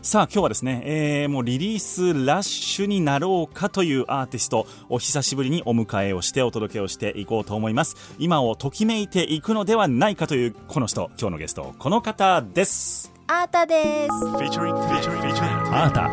さあ今日はですね、えー、もうリリースラッシュになろうかというアーティストお久しぶりにお迎えをしてお届けをしていこうと思います今をときめいていくのではないかというこの人今日のゲストこの方ですアータです。Featuring, featuring, featuring. アータ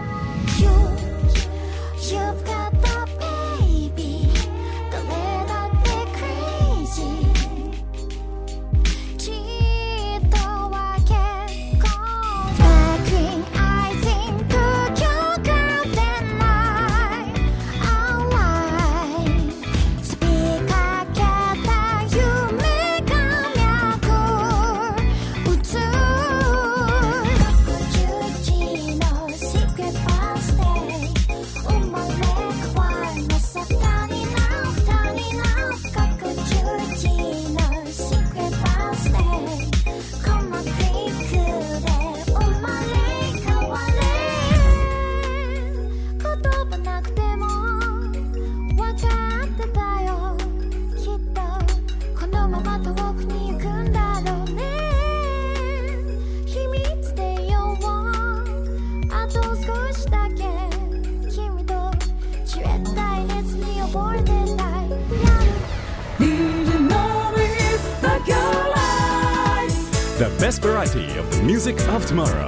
The best variety of the music of tomorrow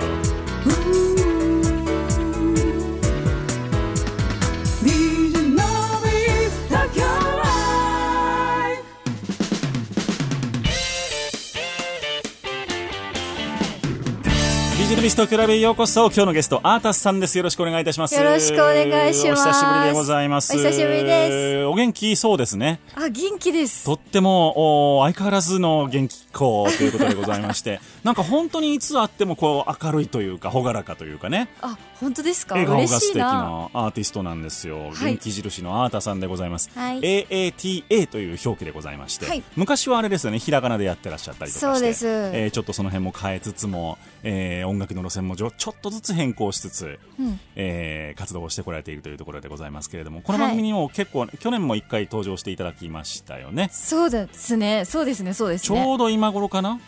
ビストクラブへようこそ。今日のゲストアータスさんです。よろしくお願いいたします。よろしくお願いします。お久しぶりでございます。お久しぶりです。お元気そうですね。あ元気です。とってもお相変わらずの元気っ子ということでございまして。なんか本当にいつ会ってもこう明るいというか朗らかというかね。あ本当ですか？笑顔が素敵ななアーティストなんですよ、はい。元気印のアータさんでございます、はい。AATA という表記でございまして、はい。昔はあれですよね。ひらがなでやってらっしゃったりとかして。そうです。えーちょっとその辺も変えつつも、えー音楽の路線もちょちょっとずつ変更しつつ、うん。えー活動をしてこられているというところでございますけれどもこの番組にも結構、去年も1回登場していただきましたよね。そうですね。そうですね。そうですちねょうど今頃かな？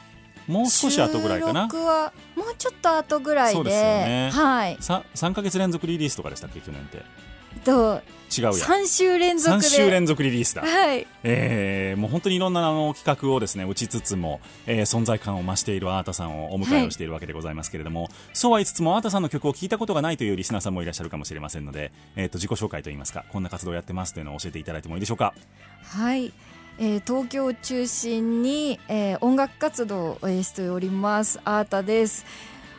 もう少し後ぐらいかな。収録はもうちょっと後ぐらいで。そうですよね。はい。さ3か月連続リリースとかでしたっけ去年って？と違うや3週連続3で週連続リリースだ、はい。えーもう本当にいろんなあの企画をですね打ちつつも、えー存在感を増しているアータさんをお迎えをしているわけでございますけれども、そうは言いつつもアータさんの曲を聴いたことがないというリスナーさんもいらっしゃるかもしれませんので、えー、と自己紹介といいますかこんな活動をやってますというのを教えていただいてもいいでしょうか？はい、えー東京を中心に、えー音楽活動を、えーしております。アータです、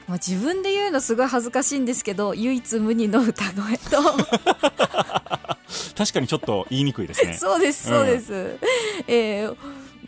まあ、自分で言うのすごい恥ずかしいんですけど唯一無二の歌声と。確かにちょっと言いにくいですね。そうですそうです、えー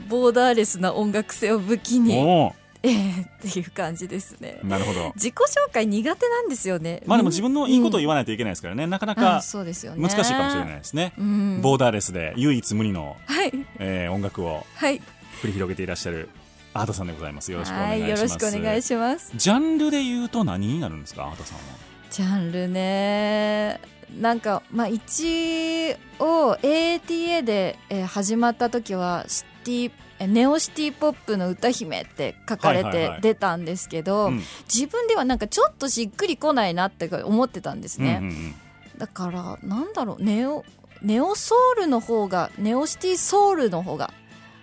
ボーダーレスな音楽性を武器に、おえーっていう感じですね。ーなるほど。自己紹介苦手なんですよね。まあでも自分のいいことをうん言わないといけないですからね、なかなあかそうですよね。難しいかもしれないですね、うん。ボーダーレスで唯一無二の、はい。えー音楽をはい。繰り広げていらっしゃるアータさんでございます。よろしくお願します、よろしくお願いします。ジャンルで言うと何になるんですか？アータさんは。ジャンルね。なんかまあ一応 AATA で、えー始まった時はシティえネオシティポップの歌姫って書かれて出たんですけど、うん。自分ではなんかちょっとしっくりこないなって思ってたんですね、うんうんうん。だからなんだろうネオネオソウルの方がネオシティソウルの方が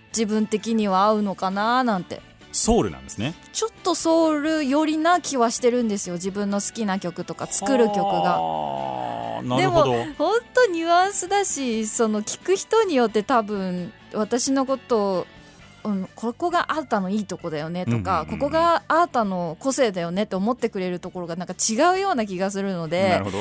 自分的には合うのかななんて。ソウルなんですね。ちょっとソウル寄りな気はしてるんですよ。自分の好きな曲とか作る曲が。でも本当ニュアンスだしその聞く人によって多分私のことを、うん、ここがあーたのいいとこだよねとか、ここがあーたの個性だよねって思ってくれるところがなんか違うような気がするのなでるほど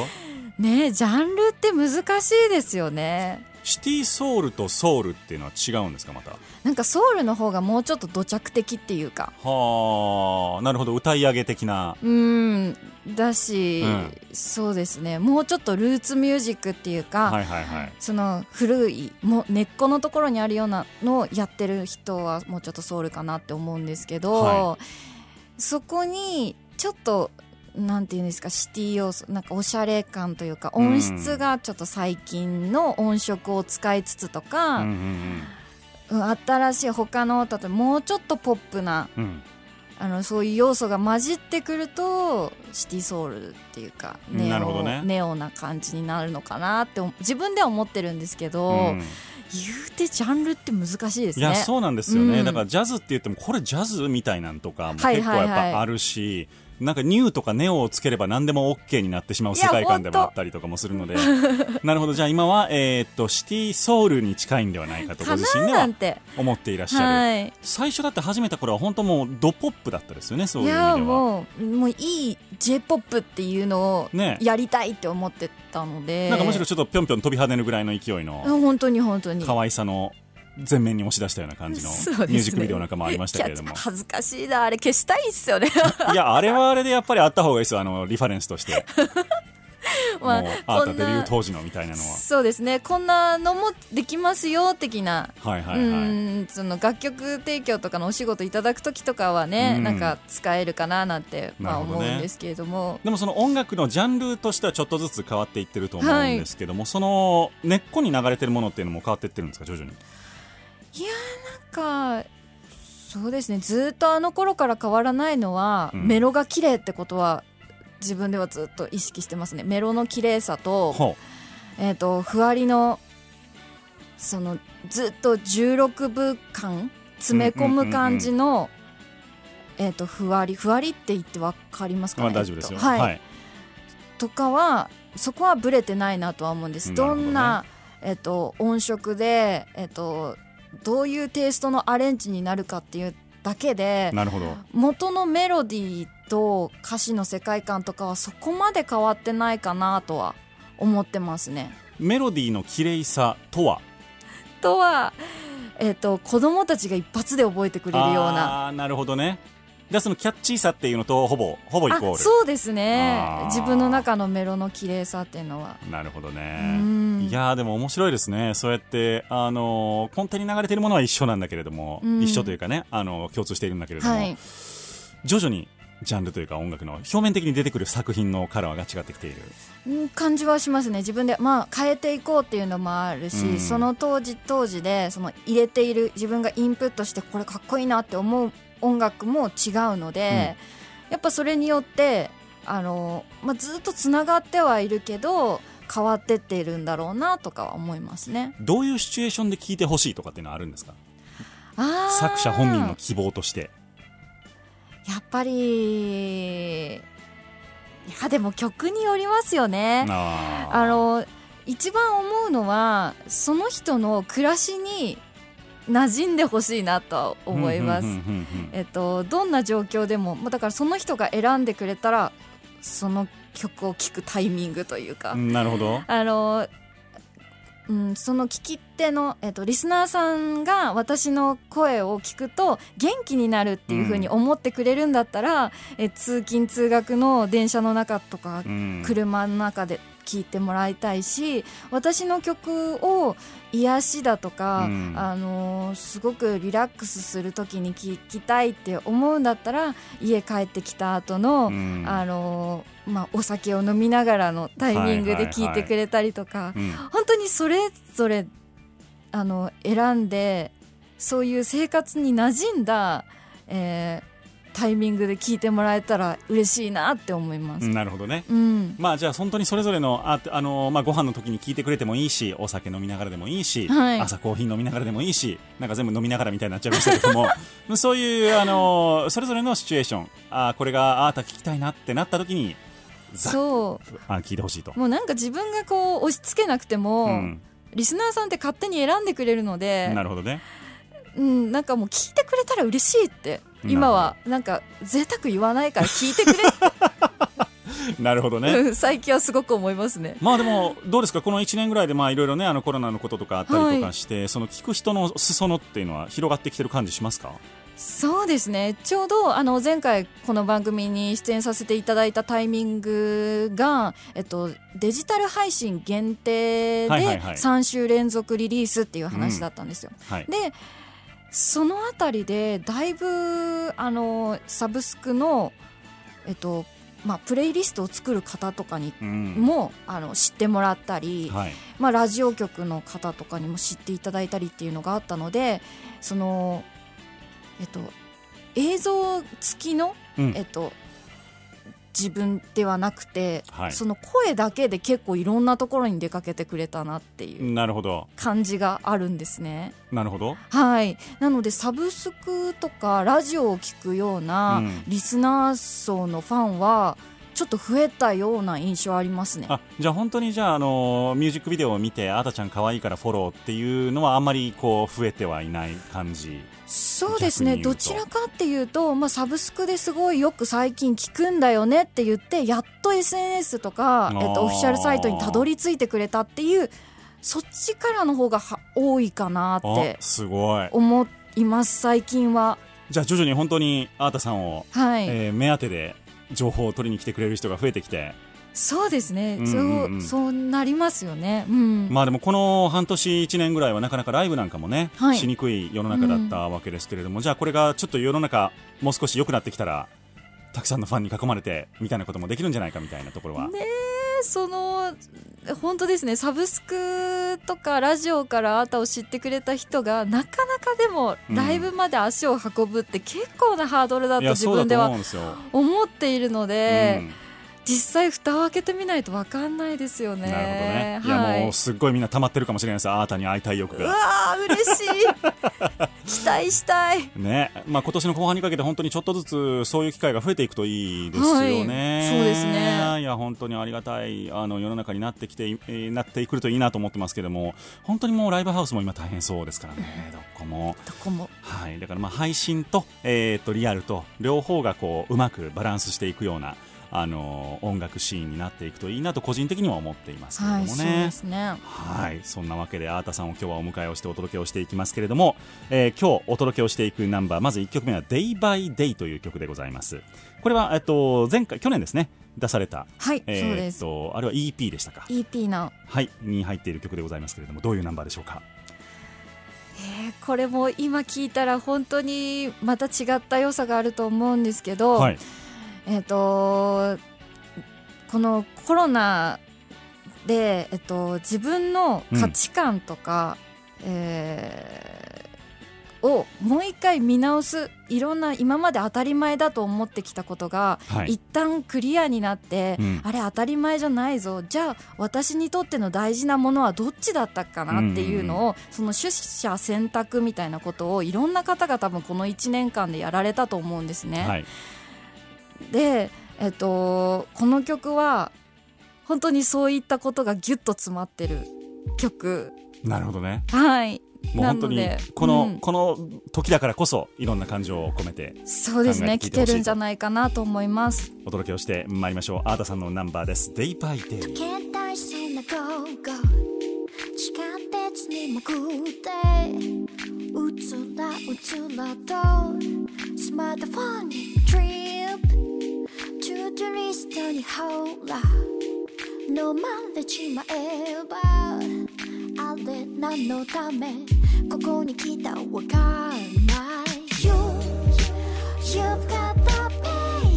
ねジャンルって難しいですよね。シティソウルとソウルっていうのは違うんですかまた？なんかソウルの方がもうちょっと土着的っていうか。はあなるほど。歌い上げ的な。うん。だし、うん。そうですね。もうちょっとルーツミュージックっていうか、はいはいはい。その古いもう根っこのところにあるようなのをやってる人はもうちょっとソウルかなって思うんですけど、はそこにちょっとなんていうんですかシティ要素なんかおしゃれ感というか音質がちょっと最近の音色を使いつつとうんか、うんうん。新しい他の例えばもうちょっとポップなうん。うんあのそういう要素が混じってくるとシティソウルっていうかネオね。ネオな感じになるのかなって思自分では思ってるんですけど、うん。言うてジャンルって難しいですね。いやそうなんですよね、うん。だからジャズって言ってもこれジャズみたいなんとかもはい結構はい。はいやっぱあるし、なんかニューとかネオをつければ何でも OK になってしまう世界観でもあったりとかもするので。なるほど。じゃあ今は、えーっとシティソウルに近いんではないかとごか自身では。思っていらっしゃる、はい。最初だって始めた頃は本当もうドポップだったですよねそういいう意味では。やもうもういい J-POP っていうのをね。やりたいって思ってたので、なんかむしろちょっとぴょんぴょん飛び跳ねるぐらいの勢いのうん本当に本当に。可愛さの前面に押し出したような感じのミュージックビデオなんかもありましたけれども。キャッチ恥ずかしいなあれ。消したいっすよね。いやあれはあれでやっぱりあった方がいいですよ。あのリファレンスとして。まああデビュー当時のみたいなのは。そうですねこんなのもできますよ的な。はいはいはい。うんその楽曲提供とかのお仕事いただく時とかはね、うん。なんか使えるかななんて、まあ、思うんですけれども。でもその音楽のジャンルとしてはちょっとずつ変わっていってると思うんですけども、その根っこに流れてるものっていうのも変わっていってるんですか徐々に？なんかそうですね。ずっとあの頃から変わらないのは、うん。メロが綺麗ってことは自分ではずっと意識してますね。メロの綺麗さと,、ほえー、とふわりのそのずっと16分間詰め込む感じの、えー、とふわりふわりって言ってわかりますかね？あ大丈夫ですよ、えっとはい。はい。とかはそこはブレてないなとは思うんです。どんな、えっと、音色で、えっと、どういうテイストのアレンジになるかっていうだけでなるほど元のメロディーと歌詞の世界観とかはそこまで変わってないかなとは思ってますね。メロディーの綺麗さとは？とは、えっと、子供たちが一発で覚えてくれるような。なるほどねじゃあそのキャッチーさっていうのとほぼほぼイコーあルそうですね。自分の中のメロの綺麗さっていうのは。なるほどうねん。いやーでも面白いですね。そうやってあのー根底に流れているものは一緒なんだけれども、うん。一緒というかねあのー共通しているんだけれども、はい。徐々にジャンルというか音楽の表面的に出てくる作品のカラーが違ってきている。うん感じはしますね。自分でまあ変えていこうっていうのもあるし、うん。その当時当時でその入れている自分がインプットしてこれかっこいいなって思う音楽も違うので、やっぱそれによってあの、まあ、ずっとつながってはいるけど変わってっているんだろうなとかは思いますね。どういうシチュエーションで聴いてほしいとかっていうのはあるんですか？作者本人の希望として。やっぱりいやでも曲によりますよね。あの一番思うのはその人の暮らしに馴染んでほしいなとは思います。うん。うんうんうんうんえっとどんな状況でもまあだからその人が選んでくれたらその曲を聴くタイミングというか、うんなるほど。あの、うん、その聞き手の、えっと、リスナーさんが私の声を聞くと元気になるっていうふうに思ってくれるんだったら、え通勤通学の電車の中とかうん。車の中で聴いてもらいたいし私の曲を癒しだとか、うん。あのーすごくリラックスする時に聴きたいって思うんだったら家帰ってきた後の、うん。あのーまあ、お酒を飲みながらのタイミングで聴いてくれたりとか、うん。本当にそれぞれあの選んでそういう生活に馴染んだ、えータイミングで聞いてもらえたら嬉しいなって思います。なるほどね。うん。まあじゃあ本当にそれぞれのああの、まあ、ご飯の時に聞いてくれてもいいしお酒飲みながらでもいいし、はい。朝コーヒー飲みながらでもいいしなんか全部飲みながらみたいになっちゃいましたけども。そういうあのそれぞれのシチュエーション。あこれがあーた聞きたいなってなった時にざそう。あ聞いてほしいと。もうなんか自分がこう押し付けなくても、うん、リスナーさんって勝手に選んでくれるのでなるほどね。うん、なんかもう聞いてくれたら嬉しいって今はなんか贅沢言わないから聞いてくれ。なるほどね。最近はすごく思いますね。まあでもどうですか？この1年ぐらいでまあいろいろねあのコロナのこととかあったりとかして、その聞く人の裾野っていうのは広がってきてる感じしますか？そうですね。ちょうどあの前回この番組に出演させていただいたタイミングが、えっと、デジタル配信限定ではいはいはい。3週連続リリースっていう話だったんですよ、はい。でそのあたりでだいぶあのサブスクの、えっとまあ、プレイリストを作る方とかにうん。も、あの知ってもらったり、はい。まあ、ラジオ局の方とかにも知っていただいたりっていうのがあったのでその、えっと、映像付きの、うんえっと、自分ではなくて、はいその声だけで結構いろんなところに出かけてくれたなっていうなるほど。感じがあるんですね。なるほど。はい、なのでサブスクとかラジオを聞くようなうんリスナー層のファンはちょっと増えたような印象ありますね。あじゃあ本当にじゃあ、あのミュージックビデオを見てあたちゃん可愛いからフォローっていうのはあんまりこう増えてはいない感じ？そうですね。どちらかっていうと、まあ、サブスクですごいよく最近聞くんだよねって言ってやっと SNS とか、えっと、オフィシャルサイトにたどり着いてくれたっていうそっちからの方がは多いかなっあてすごい。思います最近は。じゃあ徐々に本当にあーたさんを、はい、えー目当てで情報を取りに来てくれる人が増えてきてそうですね、うんうんうん。そうそうなりますよね。うん。まあでもこの半年1年ぐらいはなかなかライブなんかもね、はい。しにくい世の中だったわけですけれども、じゃあこれがちょっと世の中もう少し良くなってきたらたくさんのファンに囲まれてみたいなこともできるんじゃないかみたいなところは、ねその本当ですね。サブスクとかラジオからあーたを知ってくれた人がなかなかでもうん。ライブまで足を運ぶって結構なハードルだと自分では。思っているので、うん実際蓋を開けてみないと分かんないですよね。なるほどね。いはいやもうすっごいみんな溜まってるかもしれないです。あーたに会いたい欲うわが。ー嬉しい期待したい ね、まあ今年の後半にかけて本当にちょっとずつそういう機会が増えていくといいですよね。はいそうですねいや本当にありがたいあの世の中になってきてい、えーなってくるといいなと思ってますけども、本当にもうライブハウスも今大変そうですからね。どこも。どこもはい。だからまあ配信とえーっとリアルと両方がこううまくバランスしていくような。あの音楽シーンになっていくといいなと個人的には思っていますけれどもね。はいはい、そんなわけでアータさんを今日はお迎えをしてお届けをしていきますけれども、えー今日お届けをしていくナンバーまず1曲目は「Day by Day」という曲でございます。これは、えっと、前回去年ですね出された、はい、えーっそうです。とあれは EP でしたか？EP の。はいに入っている曲でございますけれどもどういうナンバーでしょうか？えーこれも今聞いたら本当にまた違った良さがあると思うんですけど、はいえっ、とこのコロナで、えっと、自分の価値観とか、えーをもう一回見直すいろんな今まで当たり前だと思ってきたことが、はい。一旦クリアになって、うん。あれ当たり前じゃないぞ。じゃあ私にとっての大事なものはどっちだったかなっていうのを、その取捨選択みたいなことをいろんな方が多分この1年間でやられたと思うんですね。はいで、えっと、この曲は本当にそういったことがギュッと詰まってる曲。なるほどね。はい。もう本当になのでこの、うん。この時だからこそいろんな感情を込めてそうですね聞考えてるんじゃないかなと思います。お届けをしてまいりましょう。アータさんのナンバーです「Day by Day」携帯線なゴーゴー地下鉄に潜ってうつらうつらとスマートフォンにトリップ。トゥードゥリストにほら飲まれちまえばあれ何のためここに来たわかんない。You You've got the baby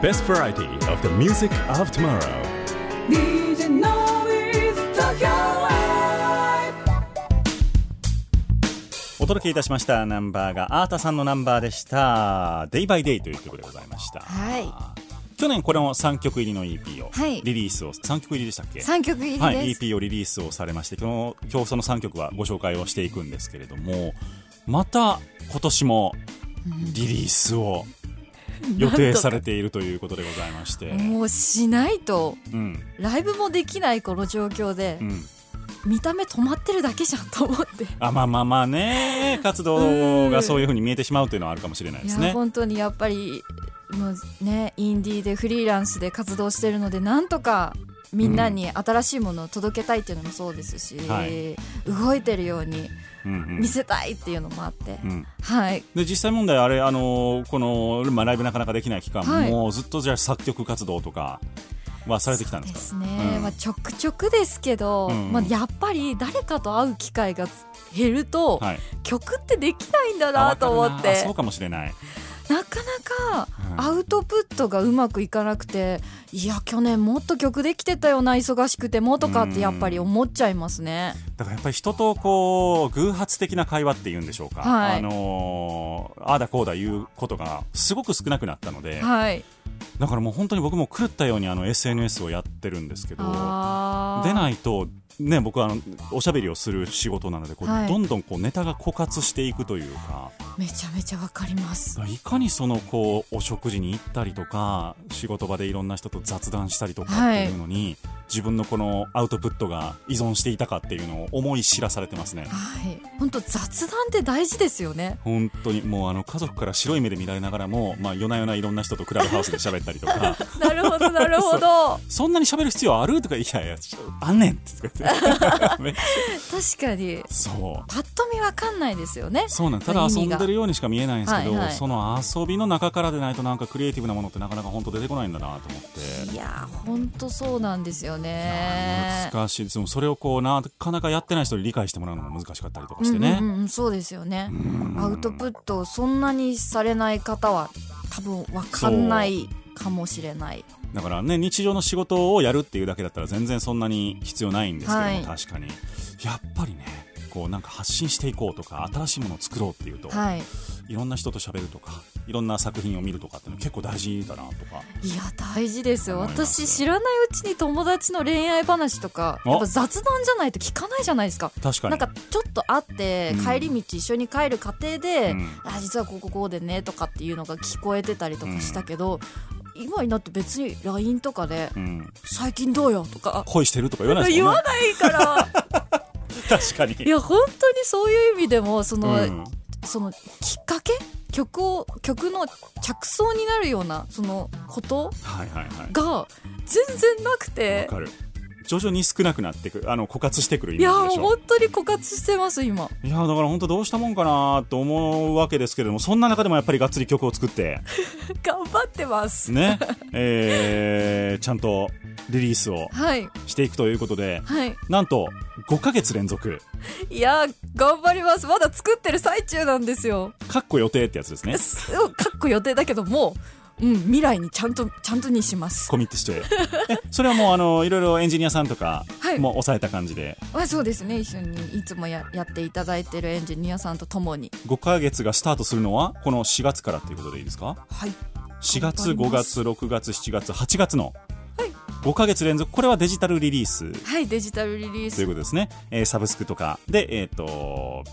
best variety of the music of tomorrow. DJ Noise Tokyo Live お届けいたしましたナンバーがアータさんのナンバーでした「Day by Day」という曲でございました、はい。去年これも3曲入りの EP をはい。リリースを、3曲入りでしたっけ？3曲入りです、はい、EP をリリースをされまして今日今日その3曲はご紹介をしていくんですけれどもまた今年もリリースを 予定されているということでございまして、もうしないと。うん。ライブもできないこの状況で、うん、見た目止まってるだけじゃんと思って。あまあまあまあね。活動がそういうふうに見えてしまうというのはあるかもしれないですね。本当にやっぱりもうねインディーでフリーランスで活動してるのでなんとかみんなに新しいものを届けたいっていうのもそうですし、はい。動いてるようにうんうん。見せたいっていうのもあって、うん。はい。で実際問題あれあのこの、まあ、ライブなかなかできない期間はい。も、ずっとじゃあ作曲活動とかはされてきたんでか？ですすね、うん。まあ、ちょくちょくですけど、うんまあ、やっぱり誰かと会う機会が減ると、はい、曲ってできないんだあなと思って。あそうかもしれないなかなかうん。アウトプットがうまくいかなくて、いや去年もっと曲できてたよな忙しくてもとかってやっぱり思っちゃいますね。だからやっぱり人とこう偶発的な会話っていうんでしょうか、はい。あのーああだこうだ言うことがすごく少なくなったので、はい、だからもう本当に僕も狂ったようにあの SNS をやってるんですけど出ないと、ね、僕はあのおしゃべりをする仕事なのでこう、はい。どんどんこうネタが枯渇していくというか。めちゃめちゃわかります。いかにそのこうお食事に行ったりとか仕事場でいろんな人と雑談したりとかっていうのに、自分のこのアウトプットが依存していたかっていうのを思い知らされてますね。はい、本当雑談って大事ですよね。本当にもうあの家族から白い目で見られながらも、まあ、夜な夜ないろんな人とクラブハウスで喋ったりとか。なるほどなるほど。そんなに喋る必要ある？とかいやいやあんねんって言って。確かに。そう。パッと見わかんないですよね。そうなんただ遊んでるようにしか見えないんですけど、はいはい。その遊びの中からでないとなんかクリエイティブなものってなかなか本当出てこないんだなと思って。いやー本当そうなんですよね。難しいですそれをこうなかなかやってない人に理解してもらうのも難しかったりとかしてね、うんうんうん、そうですよね。アウトプットをそんなにされない方は多分わかんないかもしれない。だからね日常の仕事をやるっていうだけだったら全然そんなに必要ないんですけども、はい確かにやっぱりねこうなんか発信していこうとか新しいものを作ろうっていうと、はい。いろんな人と喋るとかいろんな作品を見るとかって結構大事だなとか。いや大事ですよ。私知らないうちに友達の恋愛話とかお？やっぱ雑談じゃないと聞かないじゃないですか。確かに。なんかちょっと会ってうん帰り道一緒に帰る過程で、うん。あ実はこうこうこうでねとかっていうのが聞こえてたりとかしたけど、今になって別に LINE とかでうん、「最近どうよ?」とか。恋してるとか言わないです言わないから 確かに。いや本当にそういう意味でもその、うん。そのきっかけ曲を曲の着想になるようなそのことが全然なくわてかる徐々に少なくなってくるあの枯渇してくるイメージでしょ。本当に枯渇してます今。いやだから本当どうしたもんかなと思うわけですけれどもそんな中でもやっぱりがっつり曲を作って。頑張ってます。ね。えーちゃんとリリースをはい。していくということではい。なんと5ヶ月連続。いや頑張ります。まだ作ってる最中なんですよ。かっこ予定ってやつですね。すかっこ予定だけどもう、うん、未来にちゃんとちゃんとにします。コミットして。えそれはもうあのいろいろエンジニアさんとかはい。も抑えた感じで、あそうですね。一緒にいつもややっていただいてるエンジニアさんと共に。5ヶ月がスタートするのはこの4月からということでいいですか？はい。4月5頑張ります。月6月7月8月の5ヶ月連続。これはデジタルリリース。はいデジタルリリーというスことですね、えーサブスクとか。でえっ、と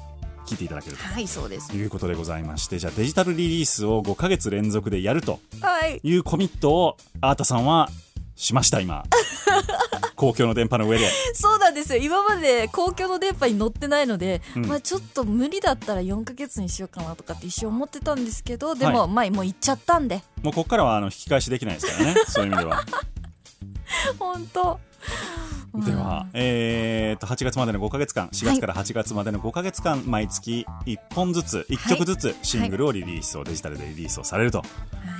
聞いていただけるはいそうです。ということでございましてじゃあデジタルリリースを5ヶ月連続でやるとはい。いうコミットをアータさんはしました今。公共の電波の上で。そうなんですよ。今まで公共の電波に乗ってないので、うん。まあ、ちょっと無理だったら4ヶ月にしようかなとかって一瞬思ってたんですけどでも、はいまあもう行っちゃったんで。もうここからはあの引き返しできないですからね。そういう意味では。本当 では、えー、と8月までの5ヶ月間4月から8月までの5ヶ月間毎月1本ずつ1曲ずつシングルをリリースをデジタルでリリースをされると。は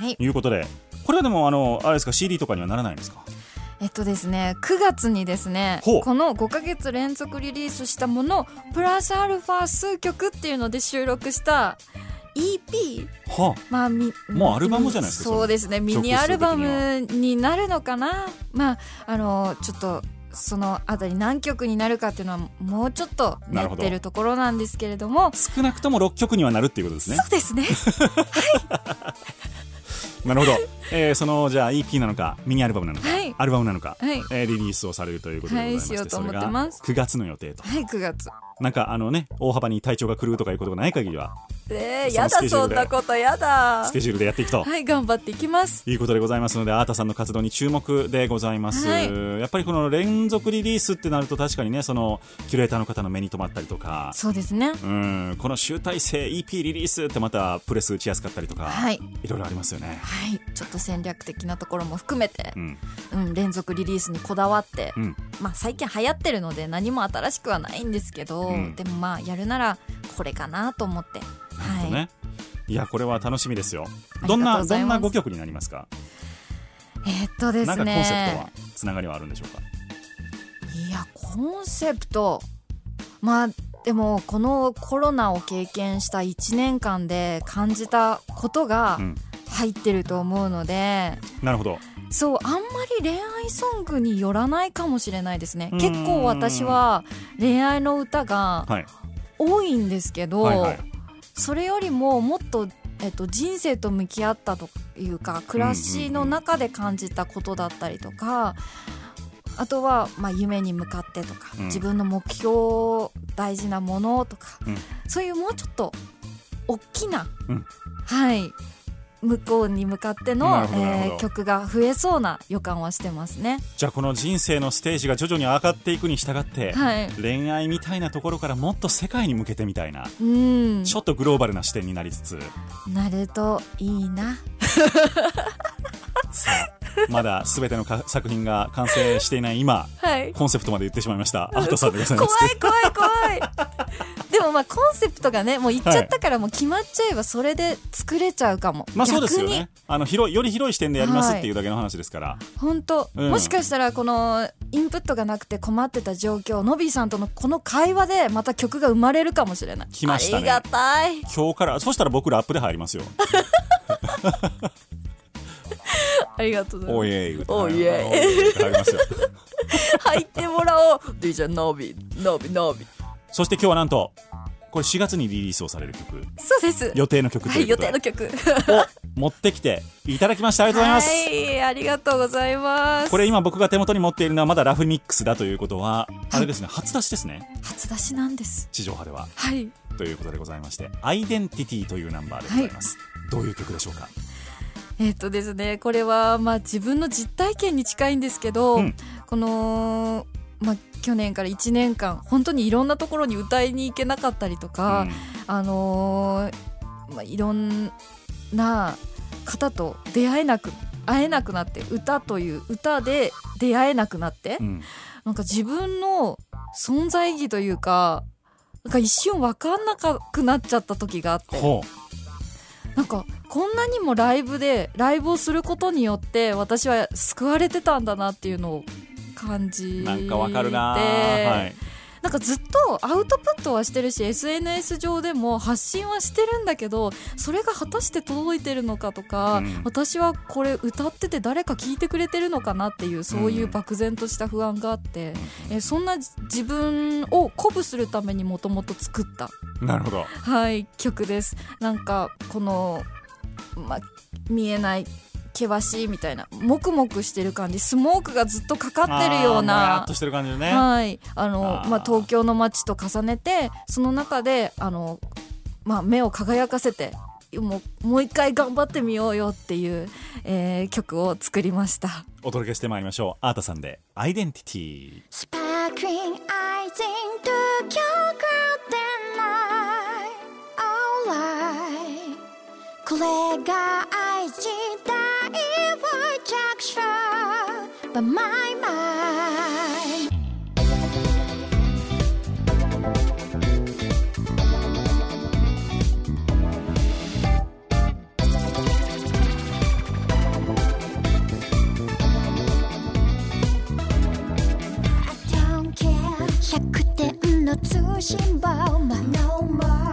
い。いうことでこれはでもあのあれですか CD とかにはならないんですか？えっとですね9月にですねこの5ヶ月連続リリースしたものプラスアルファ数曲っていうので収録した EP はまあ、みもうアルバムじゃないですかそうですね。ミニアルバムになるのかな。まああのちょっとそのあたり何曲になるかっていうのはもうちょっと練なってるところなんですけれども。少なくとも6曲にはなるっていうことですね。そうですね。なるほど、えーそのじゃあ EP なのかミニアルバムなのか、はい。アルバムなのか、はい。えーリリースをされるということでございまして、はいしようと思ってそれがます9月の予定と。はい9月。なんかあのね大幅に体調が狂うとかいうことがない限りはえー、やだそんなことやだ。スケジュールでやっていくと、はい頑張っていきます。いうことでございますので、アータさんの活動に注目でございます。はい。やっぱりこの連続リリースってなると確かにね、そのキュレーターの方の目に留まったりとか、そうですね。うん、この集大成 EP リリースってまたプレス打ちやすかったりとか、はい。いろいろありますよね。はい。ちょっと戦略的なところも含めてう、ん、うん、連続リリースにこだわって、うん、まあ最近流行ってるので何も新しくはないんですけど、うん。でもまあやるならこれかなと思って。はい、ね。い。や、これは楽しみですよ。ありがとうんどな、どんな5曲になりますか？えーっとですね。なんかコンセプトは、つながりはあるんでしょうか？いやコンセプト。まあでもこのコロナを経験した1年間で感じたことがうん。入ってると思うので、なるほど。そうあんまり恋愛ソングによらないかもしれないですね。うん。結構私は恋愛の歌がはい。多いんですけど、はいはい。それよりももっと、えっと、人生と向き合ったというか暮らしの中で感じたことだったりとか、あとは、まあ、夢に向かってとか、うん自分の目標大事なものとか、うんそういうもうちょっと大きな、うんはい向こうに向かってなのえー曲が増えそうな予感はしてますね。じゃあこの人生のステージが徐々に上がっていくに従って、はい、恋愛みたいなところからもっと世界に向けてみたいな、うんちょっとグローバルな視点になりつつなるといいな。まだ全てのか作品が完成していない今はい。コンセプトまで言ってしまいました。アートさんでございま怖すい怖い怖い。でもまあコンセプトがねもう言っちゃったからもう決まっちゃえばそれで作れちゃうかも。まあそうですよね。あの広いより広い視点でやりますっていうだけの話ですから、本当、うんもしかしたらこのインプットがなくて困ってた状況ノビーさんとのこの会話でまた曲が生まれるかもしれない。来ましたね。ありがたい。今日からそしたら僕ラップで入りますよ ありがとうございます。おいえいおいえ入りますよ。入ってもらおう。DJ ノビノビノビそして今日はなんとこれ4月にリリースをされる曲。そうです。予定の曲とはい予いうことで、定の曲。を持ってきていただきました。ありがとうございます、はいありがとうございます。これ今僕が手元に持っているのはまだラフミックスだということはあれですね初出しですね。初出しなんです。地上波では。はい。ということでございまして「アイデンティティ」というナンバーでございます、どういう曲でしょうか？えっ、とですねこれはまあ自分の実体験に近いんですけど、うん。このまあ去年から1年間本当にいろんなところに歌いに行けなかったりとか、うん。あのーまあ、いろんな方と出会えなく会えなくなって歌という歌で出会えなくなって、うん。なんか自分の存在意義というかなんか一瞬分かんなくなっちゃった時があって。ほなんかこんなにもライブでライブをすることによって私は救われてたんだなっていうのを感じて。なんかわかるなはい。なんかずっとアウトプットはしてるし SNS 上でも発信はしてるんだけどそれが果たして届いてるのかとか、うん。私はこれ歌ってて誰か聞いてくれてるのかなっていうそういう漠然とした不安があって、えそんな自分を鼓舞するためにもともと作った。なるほど。はい曲です。なんかこの、ま、見えない険しいみたいなもくもくしてる感じ。スモークがずっとかかってるような。っとしてる感じでね。はい。あのあー。まあ、東京の街と重ねてその中であの、まあ、目を輝かせてもうもう一回頑張ってみようよっていう、えー曲を作りました。お届けしてまいりましょう。アータさんで「アイデンティティ。Sparkling eyes into your golden eye Alright これが愛自体 but my mind. I don't care. 100点の通信簿 No more.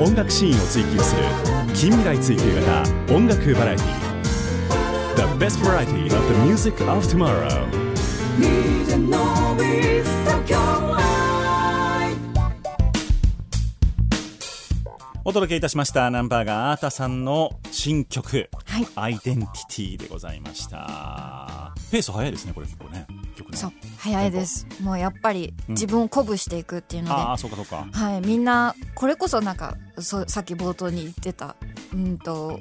音楽シーンを追求する近未来追求型音楽バラエティ The best variety of the music of tomorrow お届けいたしましたナンバーがアータさんの新曲はい「アイデンティティ」でございました。ペース早いですねこれ結構ね。曲ね。そう早いです。もうやっぱり自分を鼓舞していくっていうので、ああそうかそうか。はい、みんなこれこそなんかそうさっき冒頭に言ってたうんと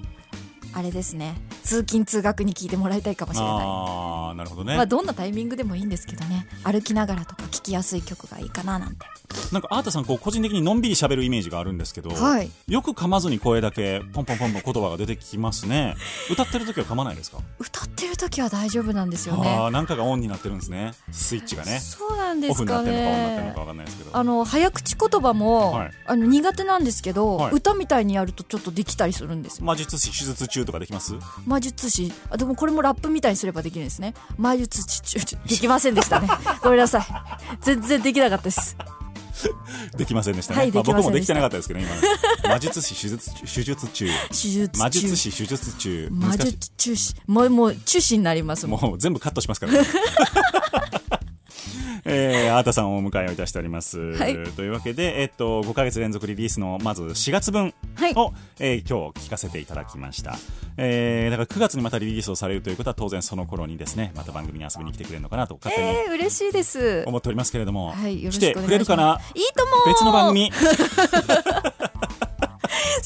あれですね。通勤通学に聞いてもらいたいかもしれない。ああなるほどね、まあ、どんなタイミングでもいいんですけどね。歩きながらとか聴きやすい曲がいいかななんて。なんかアータさんこう個人的にのんびり喋るイメージがあるんですけど、はい。よく噛まずに声だけポンポンポンポン言葉が出てきますね。歌ってる時は噛まないですか、歌ってる時は大丈夫なんですよね。ああなんかがオンになってるんですね。スイッチがね。そうなんですかってるのかオンになってるのねかわかんないですけど。あの早口言葉も、はい。あの苦手なんですけど、はい。歌みたいにやるとちょっとできたりするんですよ。魔術師手術中とかできます？魔術師。あでもこれもラップみたいにすればできるんですね。魔術師ちょちょできませんでしたね。ごめんなさい。全然できなかったです。できませんでしたね、はいまあ、僕もできてなかったですけどね今の。魔術師手術手術中。手術中。魔術師手術中。魔術中止。もうもう中止になりますもう全部カットしますから、ねえー、アータさんをお迎えをいたしております、はい。というわけで、えっと、5ヶ月連続リリースのまず4月分はい。を、えー今日聞かせていただきました、えー、だから9月にまたリリースをされるということは当然その頃にですねまた番組に遊びに来てくれるのかなと勝手にえー、嬉しいです。思っておりますけれども、はい来てくれるかな？いいとも別の番組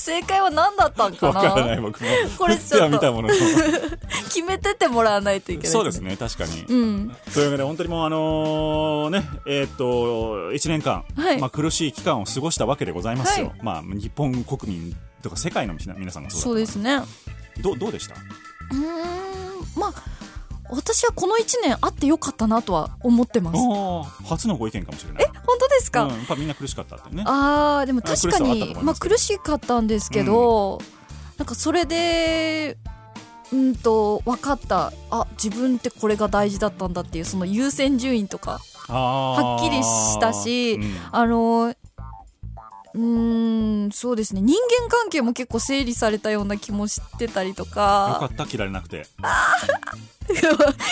正解は何だったんかな？わからない僕も。これ振っては見たものの。決めてってもらわないといけないそうですね確かに、うん。というわけで本当にもうあのねえーっと1年間、はい。まあ、苦しい期間を過ごしたわけでございますよ、はい。まあ、日本国民とか世界の皆皆さんがそうそうですね。どうどうでした？うーんまあ私はこの1年あってよかったなとは思ってます。ああ初のご意見かもしれない。本当ですか、うん、やっぱみんな苦しかったってね。あーでも確かにまあ苦しかったんですけど、なんかそれでうんと分かった。あ自分ってこれが大事だったんだっていうその優先順位とかはっきりしたしうん。あのうーんそうですね。人間関係も結構整理されたような気もしてたりとよかかった切られなくて。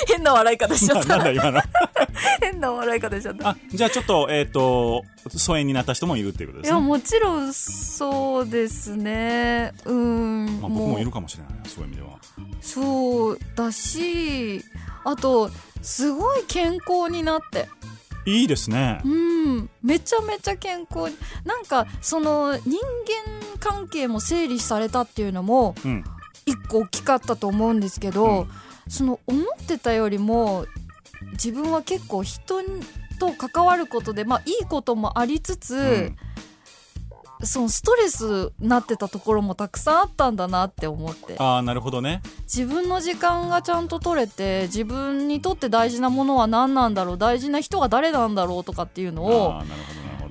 変な笑い方しちゃなった 変な笑い方しちゃった。あじゃあちょっとえーっと疎遠になった人もいるっていうことでいやすねもちろんそうですね。うん、まあ、僕もいるかもしれないそういう意味では。そうだしあとすごい健康になっていいですね。うん。めちゃめちゃ健康になんかその人間関係も整理されたっていうのもうん。一個大きかったと思うんですけど、うん。その思ってたよりも自分は結構人と関わることでまあいいこともありつつ、そのストレスになってたところもたくさんあったんだなって思って。ああなるほどね。自分の時間がちゃんと取れて自分にとって大事なものは何なんだろう大事な人は誰なんだろうとかっていうのを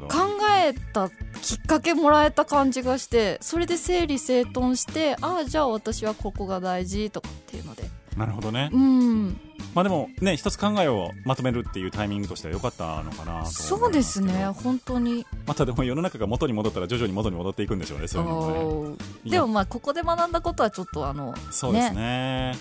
考えたきっかけもらえた感じがしてそれで整理整頓してああじゃあ私はここが大事とかっていうのでなるほどね。うん。まあでもね一つ考えをまとめるっていうタイミングとしては良かったのかなとそうですね本当に。またでも世の中が元に戻ったら徐々に元に戻っていくんでしょうねそういうのもね。でもまあここで学んだことはちょっとあのそうですね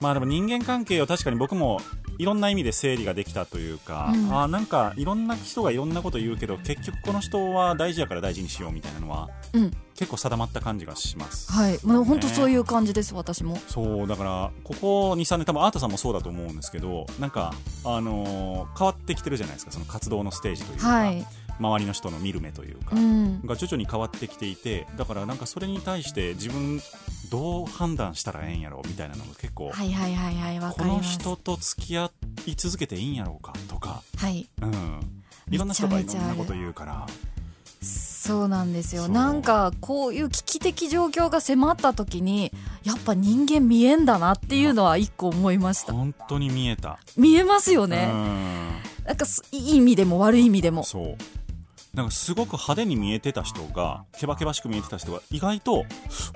まあでも人間関係を確かに僕もいろんな意味で整理ができたというか、うん。あーなんかいろんな人がいろんなこと言うけど結局この人は大事やから大事にしようみたいなのはうん。結構定まった感じがします。はい。もう本当そういう感じです私も。そう。だからここ23年多分アートさんもそうだと思うんですけどなんか、あのー変わってきてるじゃないですかその活動のステージというか、はい周りの人の見る目というか、うん。が徐々に変わってきていてだからなんかそれに対して自分どう判断したらええんやろみたいなのが結構、はいはいはいはいわこの人と付き合い続けていいんやろうかとか、はい。うん、いろんな人がいろんなこと言うから。そうなんですよ。なんかこういう危機的状況が迫った時にやっぱ人間見えんだなっていうのは一個思いました。本当に見えた、見えますようねん。なんかすいい意味でも悪い意味でも。そうなんかすごく派手に見えてた人がケバケバしく見えてた人が意外と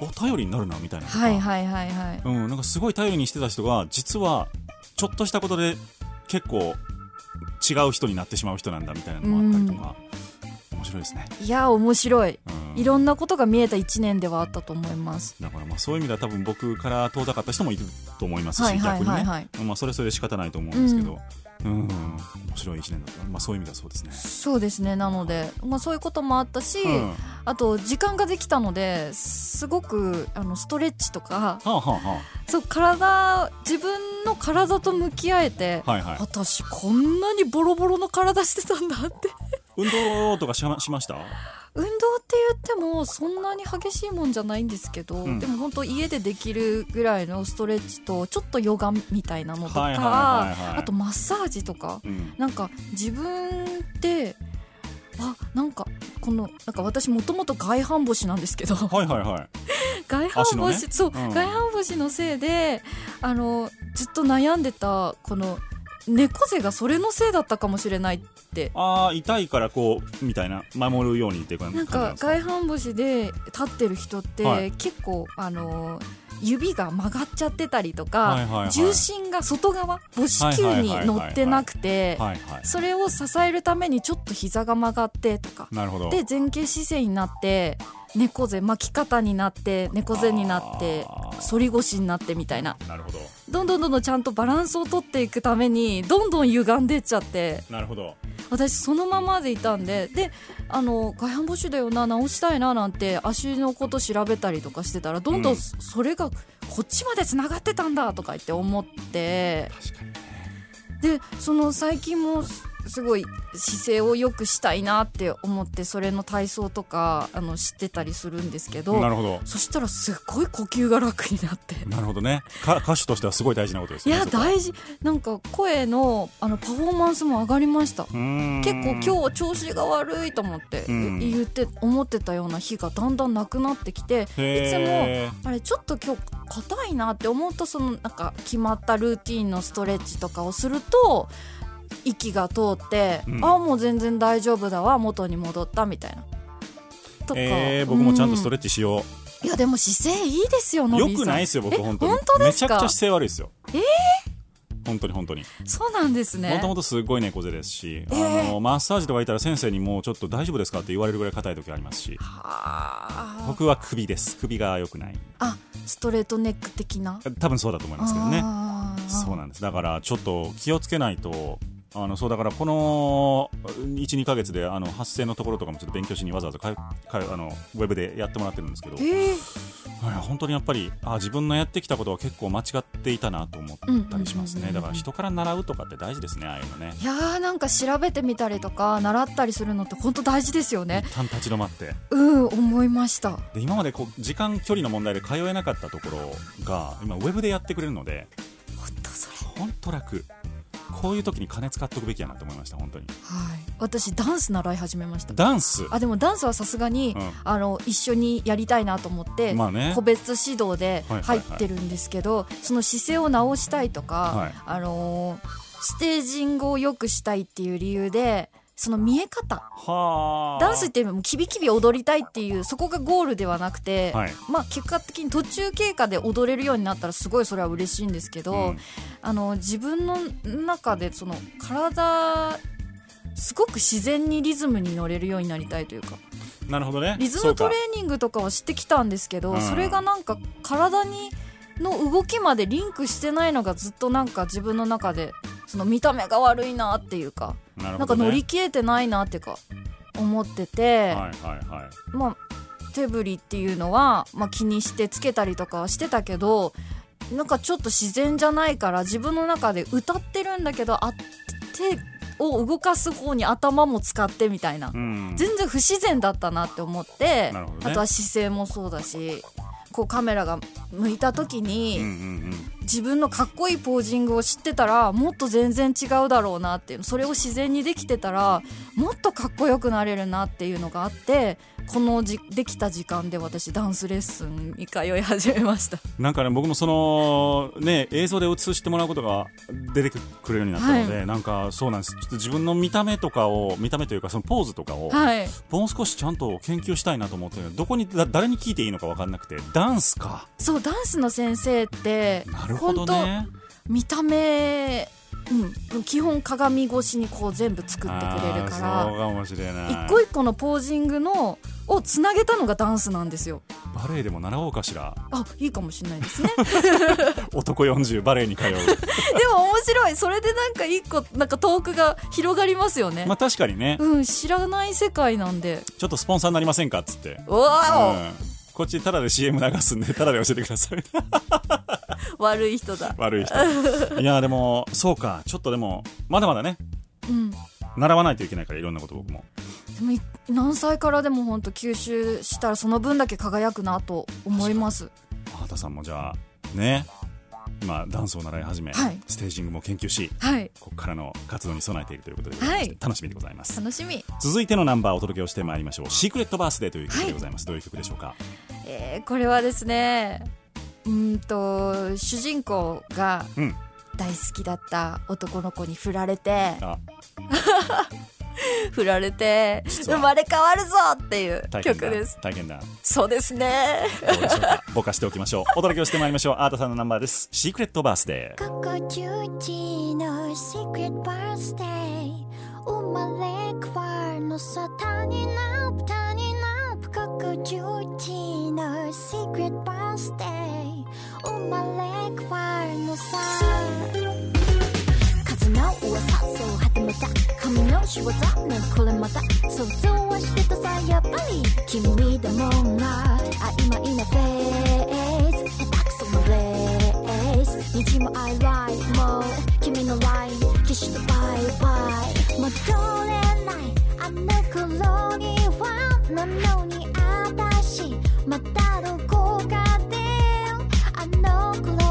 お頼りになるなみたいなはいはいはいはい。うん、なんかすごい頼りにしてた人が実はちょっとしたことで結構違う人になってしまう人なんだみたいなのもあったりとか、面白いですね、いや面白い。うん、いろんなことが見えた1年ではあったと思います。だからまあそういう意味では多分僕から遠ざかった人もいると思いますし、はいはいはいはい逆にね、まあ、それはそれで仕方ないと思うんですけど、うん、面白い一年だった、まあ、そういう意味ではそうですね。そうですね。なので、まあ、そういうこともあったし、うん。あと時間ができたのですごくあのストレッチとかはあはあはそう体自分の体と向き合えて、あ、はいはい。私こんなにボロボロの体してたんだって。運動とかしました？運動って言ってもそんなに激しいもんじゃないんですけど、うんでも本当家でできるぐらいのストレッチとちょっとヨガみたいなのとか、あとマッサージとかうん。なんか自分ってあなんかこのなんか私もともと外反母趾なんですけどはいはいはい。外反母趾、そう、うん外反母趾のせいであのずっと悩んでたこの猫背がそれのせいだったかもしれないって。ああ、痛いからこう、みたいな、守るようにっていう感じなんか外反母趾で立ってる人って、はい。結構あの指が曲がっちゃってたりとか、はいはいはい。重心が外側母子球に乗ってなくて。それを支えるためにちょっと膝が曲がってとか。なるほど。で前傾姿勢になって猫背巻き方になって猫背になって反り腰になってみたいななるほど。どんどんどんどんちゃんとバランスを取っていくためにどんどん歪んでっちゃってなるほど。私そのままでいたんでであの外反母趾だよな直したいななんて足のこと調べたりとかしてたらどんどうんんそそれがこっちまでつながってたんだとか言って思って確かにね。でその最近もすすごい姿勢を良くしたいなって思ってそれの体操とかあの知ってたりするんですけどなるほど。そしたらすっごい呼吸が楽になって。なるほどね。か歌手としてはすごい大事なことですね。そこはや大事なんか声のあのパフォーマンスも上がりました結構今日調子が悪いと思って、うん言って思ってたような日がだんだんなくなってきていつもあれちょっと今日硬いなって思うとそのなんか決まったルーティンのストレッチとかをすると息が通って、うんあもう全然大丈夫だわ元に戻ったみたいな。とか、えー、僕もちゃんとストレレッチしよいやでも姿勢いいですよよくないですよ、僕え本当に。めちゃくちゃ姿勢悪いですよ。えー？本当に本当に。そうなんですねもともとすごい猫背ですし、えーあのマッサージとかいたら先生にもうちょっと大丈夫ですかって言われるぐらい硬い時ありますし、はあ僕は首です。首が良くない。あストレートネック的な？多分そうだと思いますけどね。そうなんです。だからちょっと気をつけないと。あのそうだからこの12ヶ月であの発声のところとかもちょっと勉強しにわざわざかかあのウェブでやってもらってるんですけど、いえー。や本当にやっぱりあ自分のやってきたことは結構間違っていたなと思ったりしますね。だから人から習うとかって大事ですね。ああいうのね。いやーなんか調べてみたりとか習ったりするのって本当大事ですよね。一旦立ち止まって。うん思いました。で今までこう時間距離の問題で通えなかったところが今ウェブでやってくれるので本当それ。本当楽こういう時に金使っておくべきやなと思いました本当に。はい。私ダンス習い始めました。ダンス？あでもダンスはさすがに、うん。あの一緒にやりたいなと思って、まあね。個別指導ではいはいはい。入ってるんですけど、その姿勢を直したいとか、はい。あのーステージングを良くしたいっていう理由でその見え方。はあ。ダンスっていうのもキビキビ踊りたいっていうそこがゴールではなくて、はい。まあ結果的に途中経過で踊れるようになったらすごいそれは嬉しいんですけど、うん。あの自分の中でその体すごく自然にリズムに乗れるようになりたいというか。なるほどね。リズムトレーニングとかはしてきたんですけどうんそれがなんか体にの動きまでリンクしてないのがずっとなんか自分の中でその見た目が悪いなっていうかなんか乗り切れてないなってか思ってて、はいはいはい。まあ手振りっていうのは、まあ、気にしてつけたりとかはしてたけどなんかちょっと自然じゃないから自分の中で歌ってるんだけどあ手を動かす方に頭も使ってみたいな、うん。全然不自然だったなって思って、ね。あとは姿勢もそうだしこうカメラが向いた時に、うんうんうん自分のかっこいいポージングを知ってたらもっと全然違うだろうなっていうそれを自然にできてたらもっとかっこよくなれるなっていうのがあってこのじできた時間で私ダンスレッスンに通い始めました。なんかね僕もそのね映像で映してもらうことが出てくるようになったので、なんかそうなんです。ちょっと自分の見た目とかを見た目というかそのポーズとかを、はい。もう少しちゃんと研究したいなと思ってどこにだ誰に聞いていいのか分かんなくてダンスか。そうダンスの先生ってなるほどね。本当見た目、うん、基本鏡越しにこう全部作ってくれるかあーそうらかもしれない。一個一個のポージングのをつなげたのがダンスなんですよ。バレエでも習おうかしら。あいいかもしれないですね。男40バレエに通う。でも面白い。それでなんか一個なんかトークが広がりますよね、まあ確かにね。うん知らない世界なんで。ちょっとスポンサーになりませんかっつって。うわうんこっちタダで CM 流すんでタダで教えてください。お悪い人だ。悪い人。いやでもそうか。ちょっとでもまだまだね。うん。習わないといけないからいろんなこと僕も。でもい何歳からでも本当吸収したらその分だけ輝くなと思います。畑さんもじゃあね今ダンスを習い始め、はい。ステージングも研究しはい。ここからの活動に備えているということではい。楽しみでございます。楽しみ。続いてのナンバーをお届けをしてまいりましょう「シークレットバースデー」という曲でございます、どういう曲でしょうか？えーこれはですねうーんと主人公がうん。大好きだった男の子に振られてあ 振られて生まれ変わるぞっていう曲です。体験談そうですね。ぼかしておきましょう。お届けをしてまいりましょう。アータさんのナンバーです「シークレットバースデー」ここ10時の Secret Birthday 生まれ変わるのさ。他になる他になるここ10時の Secret Birthday 生まれ変わるのさ。風の噂そう始めた。髪の仕業ねこれまた想像はしてたさやっぱり君でもんな曖昧なフェイス下手くそなレース虹も I like も君の LINE 消してバイバイ戻れないあの頃にはなのに私またどこかであの頃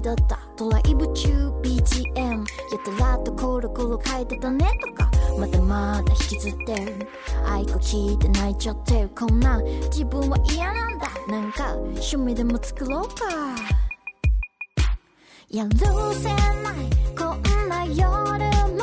いだった。ドライブ中 BGM やたらとコロコロ書いてたねとか。まだまだ引きずってる。愛子聞いて泣いちゃってる。こんな自分は嫌なんだ。なんか趣味でも作ろうか。やるせない。こんな夜も。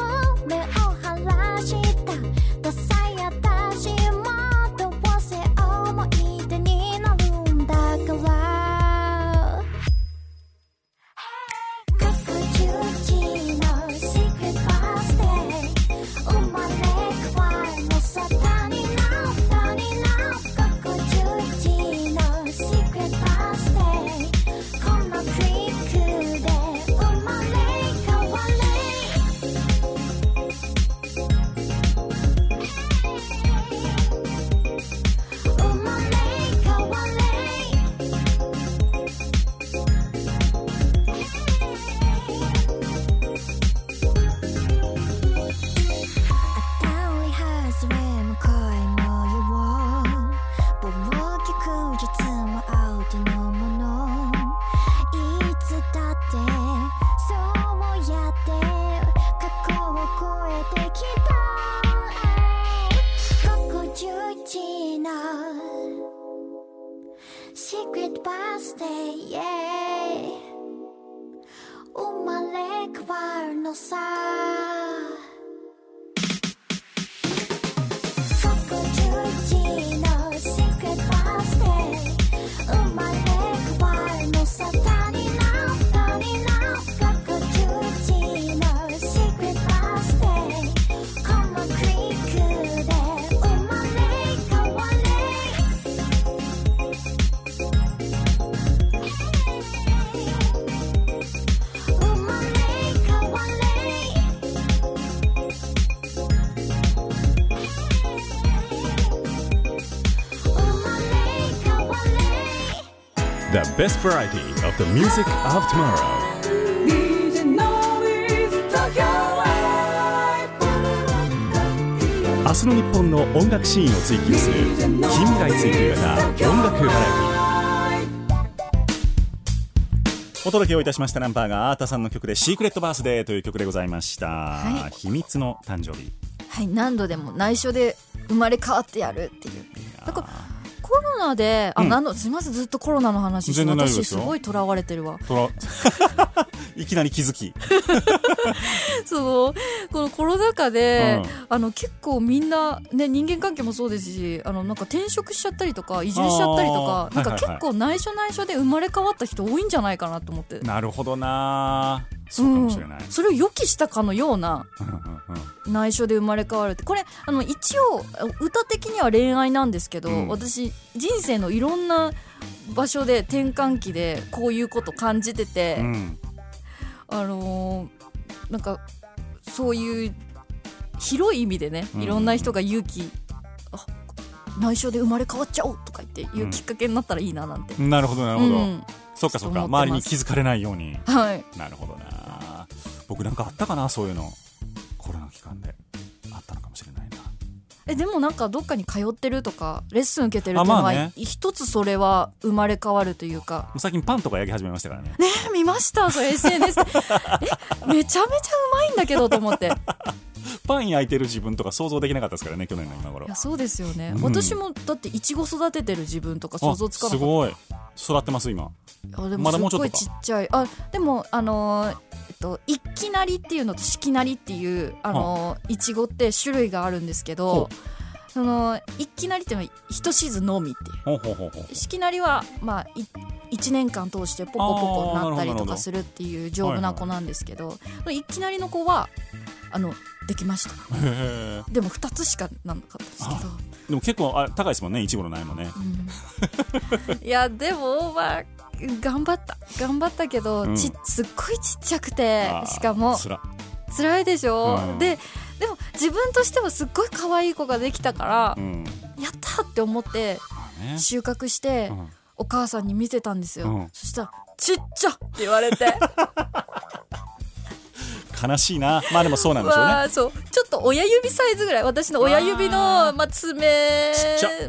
best variety of the music of tomorrow.「明日の日本の音楽シーンを追求する近未来追求型音楽バラエティ」お届けをいたしましたナンバーがアータさんの曲で「シークレットバースデー」という曲でございました、はい、秘密の誕生日はい何度でも内緒で生まれ変わってやるっていう。だからこれロナであ、うん。なんだすみませんずっとコロナの話して私すごいとらわれてるわ。いきなり気づき。そのこのコロナ禍で、うん。あの結構みんな、ね、人間関係もそうですしあのなんか転職しちゃったりとか移住しちゃったりとかなんか結構内緒内緒で生まれ変わった人多いんじゃないかなと思って。なるほどな。そうかもしれない、うんそれを予期したかのような内緒で生まれ変わるって。これあの一応歌的には恋愛なんですけど、うん。私人生のいろんな場所で転換期でこういうこと感じてて、うん。あのーなんかそういう広い意味でねうん。いろんな人が勇気、あ内緒で生まれ変わっちゃおうとか言っていうきっかけになったらいいななんて、なるほどなるほど、うん。そっかそっか。周りに気づかれないように。はい。なるほどな。僕なんかあったかなそういうの。コロナ期間でえでもなんかどっかに通ってるとかレッスン受けてるっていうのは、あまあね。一つそれは生まれ変わるというか。最近パンとか焼き始めましたからね。ねえ見ましたそれ SNS でえめちゃめちゃうまいんだけどと思って。パン焼いてる自分とか想像できなかったですからね去年の今頃。いやそうですよね、うん。私もだっていちご育ててる自分とか想像つかなかった。あすごい。育ってます今。あでもまだもうちょっとか。すっごいちっちゃい。あでもあのーと一気なりっていうのと四季なりっていうあのーいちごって種類があるんですけほどその一気なりっていうのは一シーズンのみっていう。ほうほうほうほう四季なりはまあい1年間通してポコポコなったりとかするっていう丈夫な子なんですけど、一気なりの子はあのできました。でも2つしかなんなかったですけど。でも結構あ高いですもんねいちごの苗もね。いやでもまあ頑張った。頑張ったけど、うん。ちすっごいちっちゃくてしかもつら。辛いでしょ、うん。ででも自分としてはすっごい可愛い子ができたからう、ん。やったって思って収穫して、うん。お母さんに見せたんですよ、うん。そしたら「ちっちゃ!」って言われて。悲しいな。まあでもそうなんでしょうね。わあそう。ちょっと親指サイズぐらい。私の親指のまあ、爪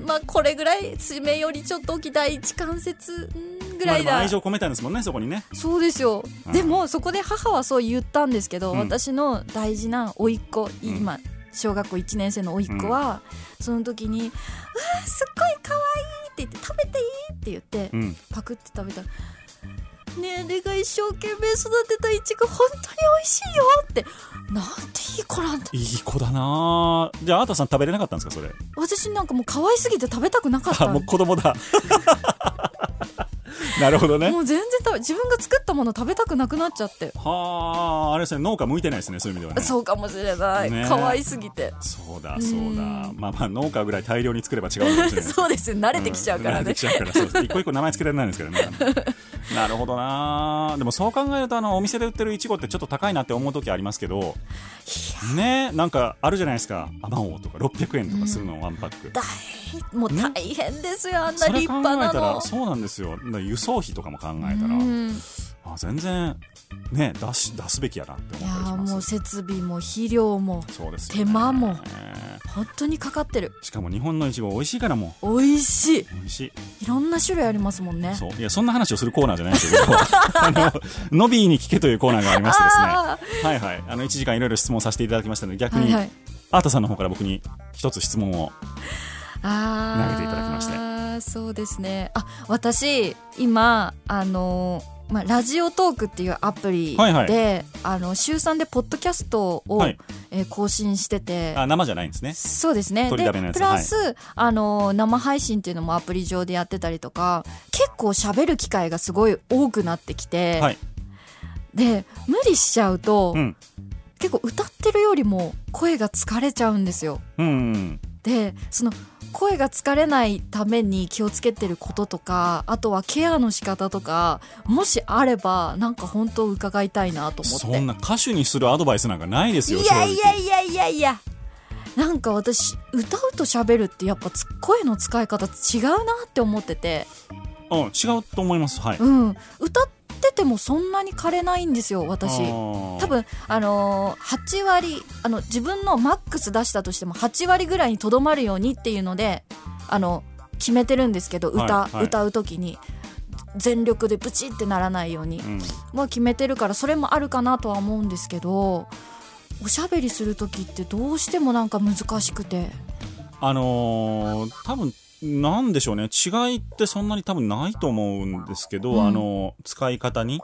まあこれぐらい爪よりちょっと大きい第一関節。んぐまあらいだ、でも愛情込めたんですもんねそこにね。そうですよ、うん。でもそこで母はそう言ったんですけど、うん。私の大事な甥っ子、今小学校1年生の甥っ子は、その時に「うわーすっごい可愛いって言って食べていい?」って言って、うん。パクって食べたら「ねえれが一生懸命育てたいちご本当に美味しいよ」ってなんていい子なんだ。いい子だなじゃああーたさん食べれなかったんですかそれ？私なんかもう可愛すぎて食べたくなかった。あもう子供だ なるほどね。もう全然食べ自分が作ったもの食べたくなくなっちゃって、はああれですね。農家向いてないですねそういう意味ではね。そうかもしれない、ね。可愛すぎて。そうだそうだ。うん。まあまあ農家ぐらい大量に作れば違うかもしれないそうですよ。慣れてきちゃうからね。ん 慣れて、きちゃうからそう一個一個名前つけられないんですけどね。なるほどな。でもそう考えるとあのお店で売ってるいちごってちょっと高いなって思う時ありますけど。ね。なんかあるじゃないですか。アマオとか600円とかするの、ワンパック。大もう大変ですよ、あんなそれ立考えた派なの。らそうなんですよだから輸送費とかも考えたら、うん。あ全然ね出し出すべきやなってい思ったりしやーもうます設備も肥料もそうですよね。手間も本当にかかってる。しかも日本のいちご美味しいからも美味しい。う美味しい。いろんな種類ありますもんね。そう。いやそんな話をするコーナーじゃないですけど あのノビーに聞けというコーナーがありましてですね。あはいはい。あの1時間いろいろ質問させていただきましたので逆に、ーはいはい。アータさんの方から僕に一つ質問を投げていただきましてそうですね。あ私今あのまあ、ラジオトークっていうアプリで、はいはい。あの週3でポッドキャストを、はい。えー更新してて。あ生じゃないんですね。そうですね。でプラス、あの生配信っていうのもアプリ上でやってたりとか結構喋る機会がすごい多くなってきて、はい。で無理しちゃうと、うん。結構歌ってるよりも声が疲れちゃうんですよ。うんうんでその声が疲れないために気をつけてることとかあとはケアの仕方とかもしあればなんか本当伺いたいなと思って。そんな歌手にするアドバイスなんかないですよいやいやいやいやいや。なんか私歌うと喋るってやっぱつ声の使い方違うなって思ってて。うん違うと思います。はい。うん。歌っててもそんなに枯れないんですよ私。多多分あのー8割あの自分のマックス出したとしても8割ぐらいにとどまるようにっていうのであの決めてるんですけど歌、はいはい。歌う時に。全力でブチってならないように、うん。もう決めてるからそれもあるかなとは思うんですけどおしゃべりする時ってどうしてもなんか難しくて。あのー多分なんでしょうね。違いってそんなに多分ないと思うんですけど、うん。あの使い方に。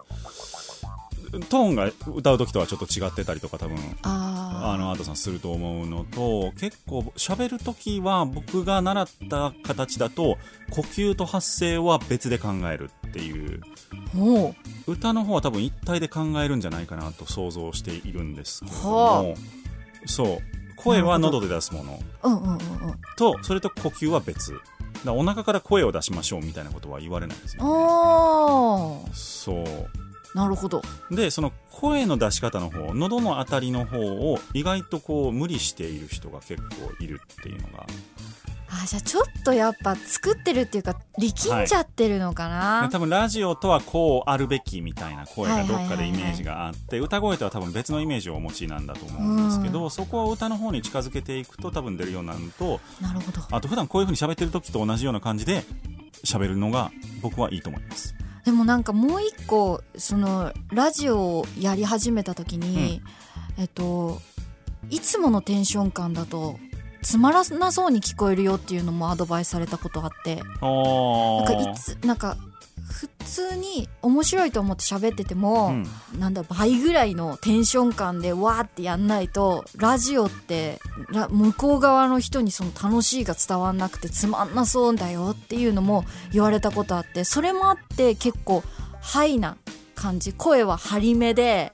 トーンが歌う時とはちょっと違ってたりとか多分ああのアートさんすると思うのと結構喋る時は僕が習った形だと呼吸と発声は別で考えるっていう。歌の方は多分一体で考えるんじゃないかなと想像しているんですけどはもそう声は喉で出すもの。ううんうんうんうん。とそれと呼吸は別。だお腹から声を出しましょうみたいなことは言われないんですよ、あそう。あなるほど。でその声の出し方の方喉のあたりの方を意外とこう無理している人が結構いるっていうのがあじゃあちょっとやっぱ作ってるっていうか力んじゃってるのかな、で多分ラジオとはこうあるべきみたいな声がどっかではいはい。はいはいイメージがあって歌声とは多分別のイメージをお持ちなんだと思うんですけど、そこを歌の方に近づけていくと多分出るようになるのとなるほど。あと普段こういう風に喋ってる時と同じような感じで喋るのが僕はいいと思います。でもなんかもう一個そのラジオをやり始めた時に、えっといつものテンション感だとつまらなそうに聞こえるよっていうのもアドバイスされたことあって。なんあかいつなんか普通に面白いと思って喋ってても、うん。なんだ倍ぐらいのテンション感でわーってやんないとラジオってラ向こう側の人にその楽しいが伝わんなくてつまんなそうだよっていうのも言われたことあってそれもあって結構ハイな感じ声は張り目で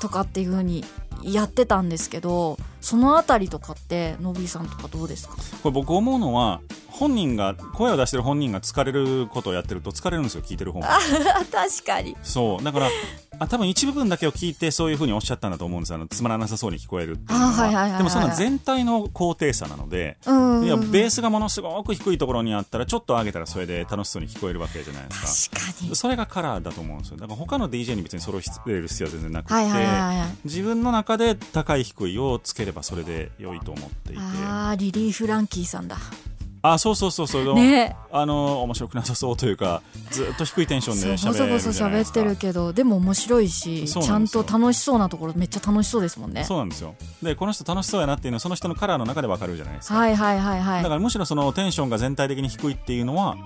とかっていう風にやってたんですけどそのあたりとかってのびーさんとかどうですか？これ僕思うのは本人が声を出してる本人が疲れることをやってると疲れるんですよ聞いてる方も。確かに。そうだからあ多分一部分だけを聞いてそういうふうにおっしゃったんだと思うんです。あのつまらなさそうに聞こえるっていうのは,、でもそんな全体の高低差なので、うん。いやベースがものすごく低いところにあったらちょっと上げたらそれで楽しそうに聞こえるわけじゃないですか。確かに。それがカラーだと思うんですよ。だから他の DJ に別にそれを入れる必要は全然なくて、自分の中で高い低いをつければそれで良いと思っていて。あーリリー・フランキーさんだあそうそうそうそう。ね。あの面白くなさそうというかずっと低いテンションでそうボソボ喋るソ喋ってるけどでも面白いしちゃんと楽しそうなところめっちゃ楽しそうですもんね。そうなんですよ。でこの人楽しそうやなっていうのはその人のカラーの中でわかるじゃないですか、はいはいはいはい。だからむしろそのテンションが全体的に低いっていうのは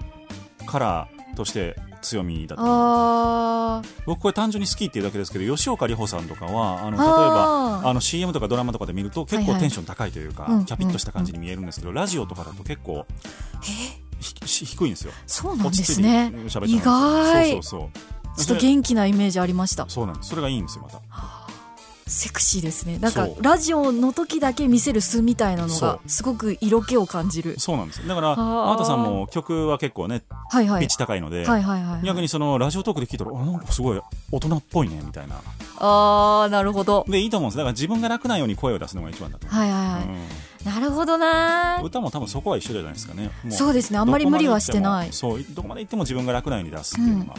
カラーとして強みだと僕これ単純に好きっていうだけですけど吉岡里帆さんとかはあの例えばあの CM とかドラマとかで見ると結はいはい。構テンション高いというか、うんキャピッとした感じに見えるんですけど、ラジオとかだと結構低いんですよ。そうなんですね。意外。そうそうそう。ちょっと元気なイメージありました。そうなんです。それがいいんですよまたセクシーですね。なんかラジオの時だけ見せる素みたいなのそがすごく色気を感じる。そうなんですよ。だからあー。アートさんも曲は結構ねはい。はいピッチ高いので、はいはいはい逆にそのラジオトークで聞いたらあなんかすごい大人っぽいねみたいな。あーなるほど。でいいと思うんですだから自分が楽なように声を出すのが一番だとはいはいはい、うん。なるほどな歌も多分そこは一緒じゃないですかね。もそうですね。あんまり無理はしてない。そうどこまで行っても自分が楽なように出すっていうのが、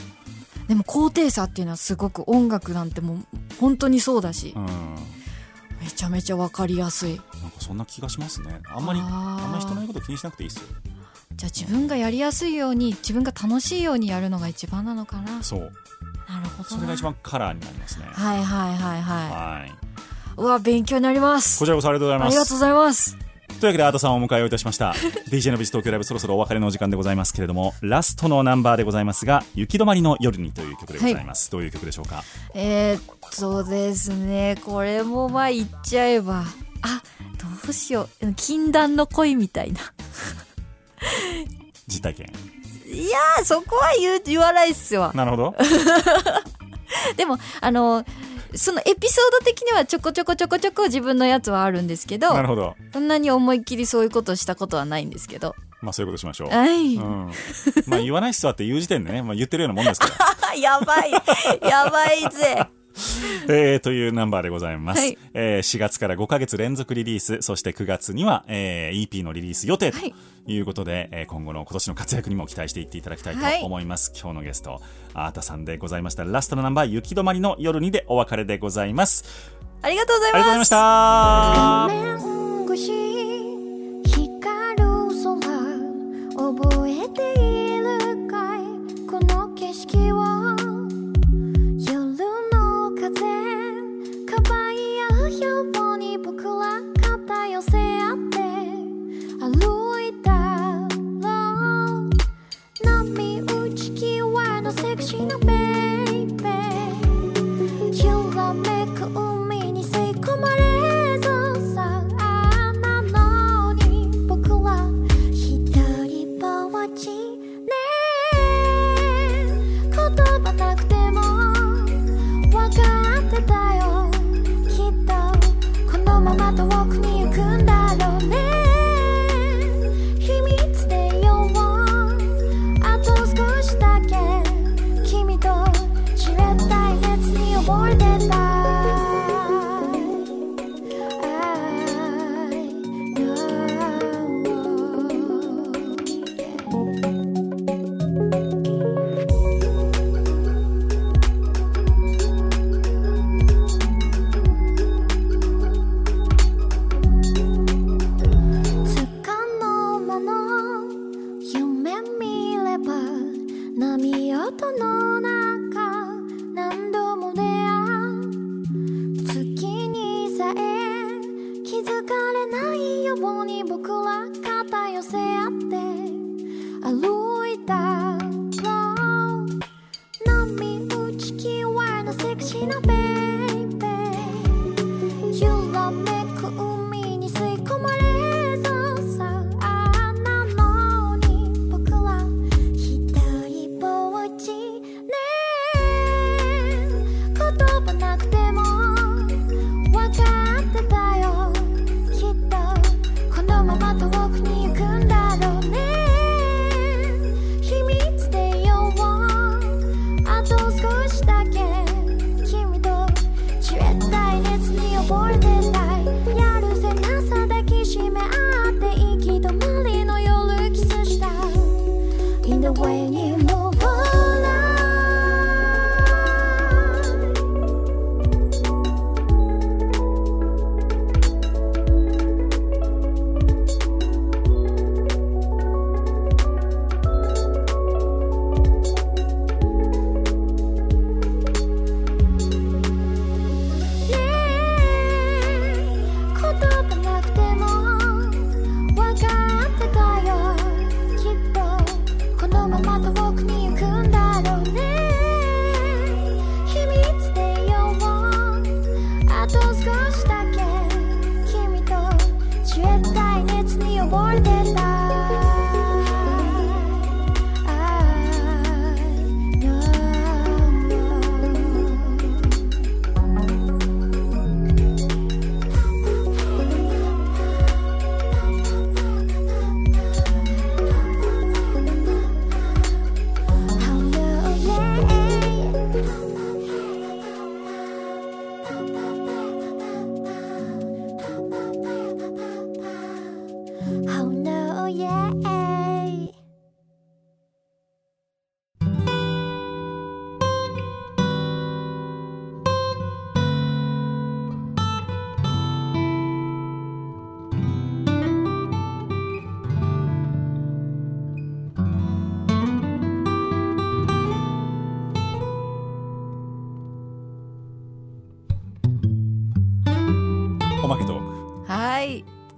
でも高低差っていうのはすごく音楽なんてもう本当にそうだしうん、めちゃめちゃ分かりやすい。なんかそんな気がしますね。あんまりあんまり人の言うこと気にしなくていいですよ。じゃあ自分がやりやすいように自分が楽しいようにやるのが一番なのかな？そう。なるほどな。それが一番カラーになりますね。はいはいはいははいい。うわ勉強になります。こちらこそありがとうございます。ありがとうございますというわけでアートさんをお迎えをいたしました。DJ のビズ東京ライブそろそろお別れのお時間でございますけれどもラストのナンバーでございますが「行き止まりの夜に」という曲でございます、どういう曲でしょうか？えー、っとですねこれもまあ言っちゃえばあどうしよう。禁断の恋みたいな。実体験。いやーそこは言う言わないっすわ。なるほど。でもあのそのエピソード的にはちょこちょこちょこちょこ自分のやつはあるんですけどなるほど。そんなに思いっきりそういうことをしたことはないんですけど。まあそういうことしましょう。はい、うん、まあ言わないっすわって言う時点でね、まあ、言ってるようなもんですから。やばい。やばいぜ えー、というナンバーでございます、はい。えー4月から5ヶ月連続リリース。そして9月には、えー EP のリリース予定とはい。いうことで、えー今後の今年の活躍にも期待していっていただきたいはい。と思います、今日のゲストアータさんでございました。ラストのナンバー「雪止まりの夜に」でお別れでございます。ありがとうございありがとうございました。覚えて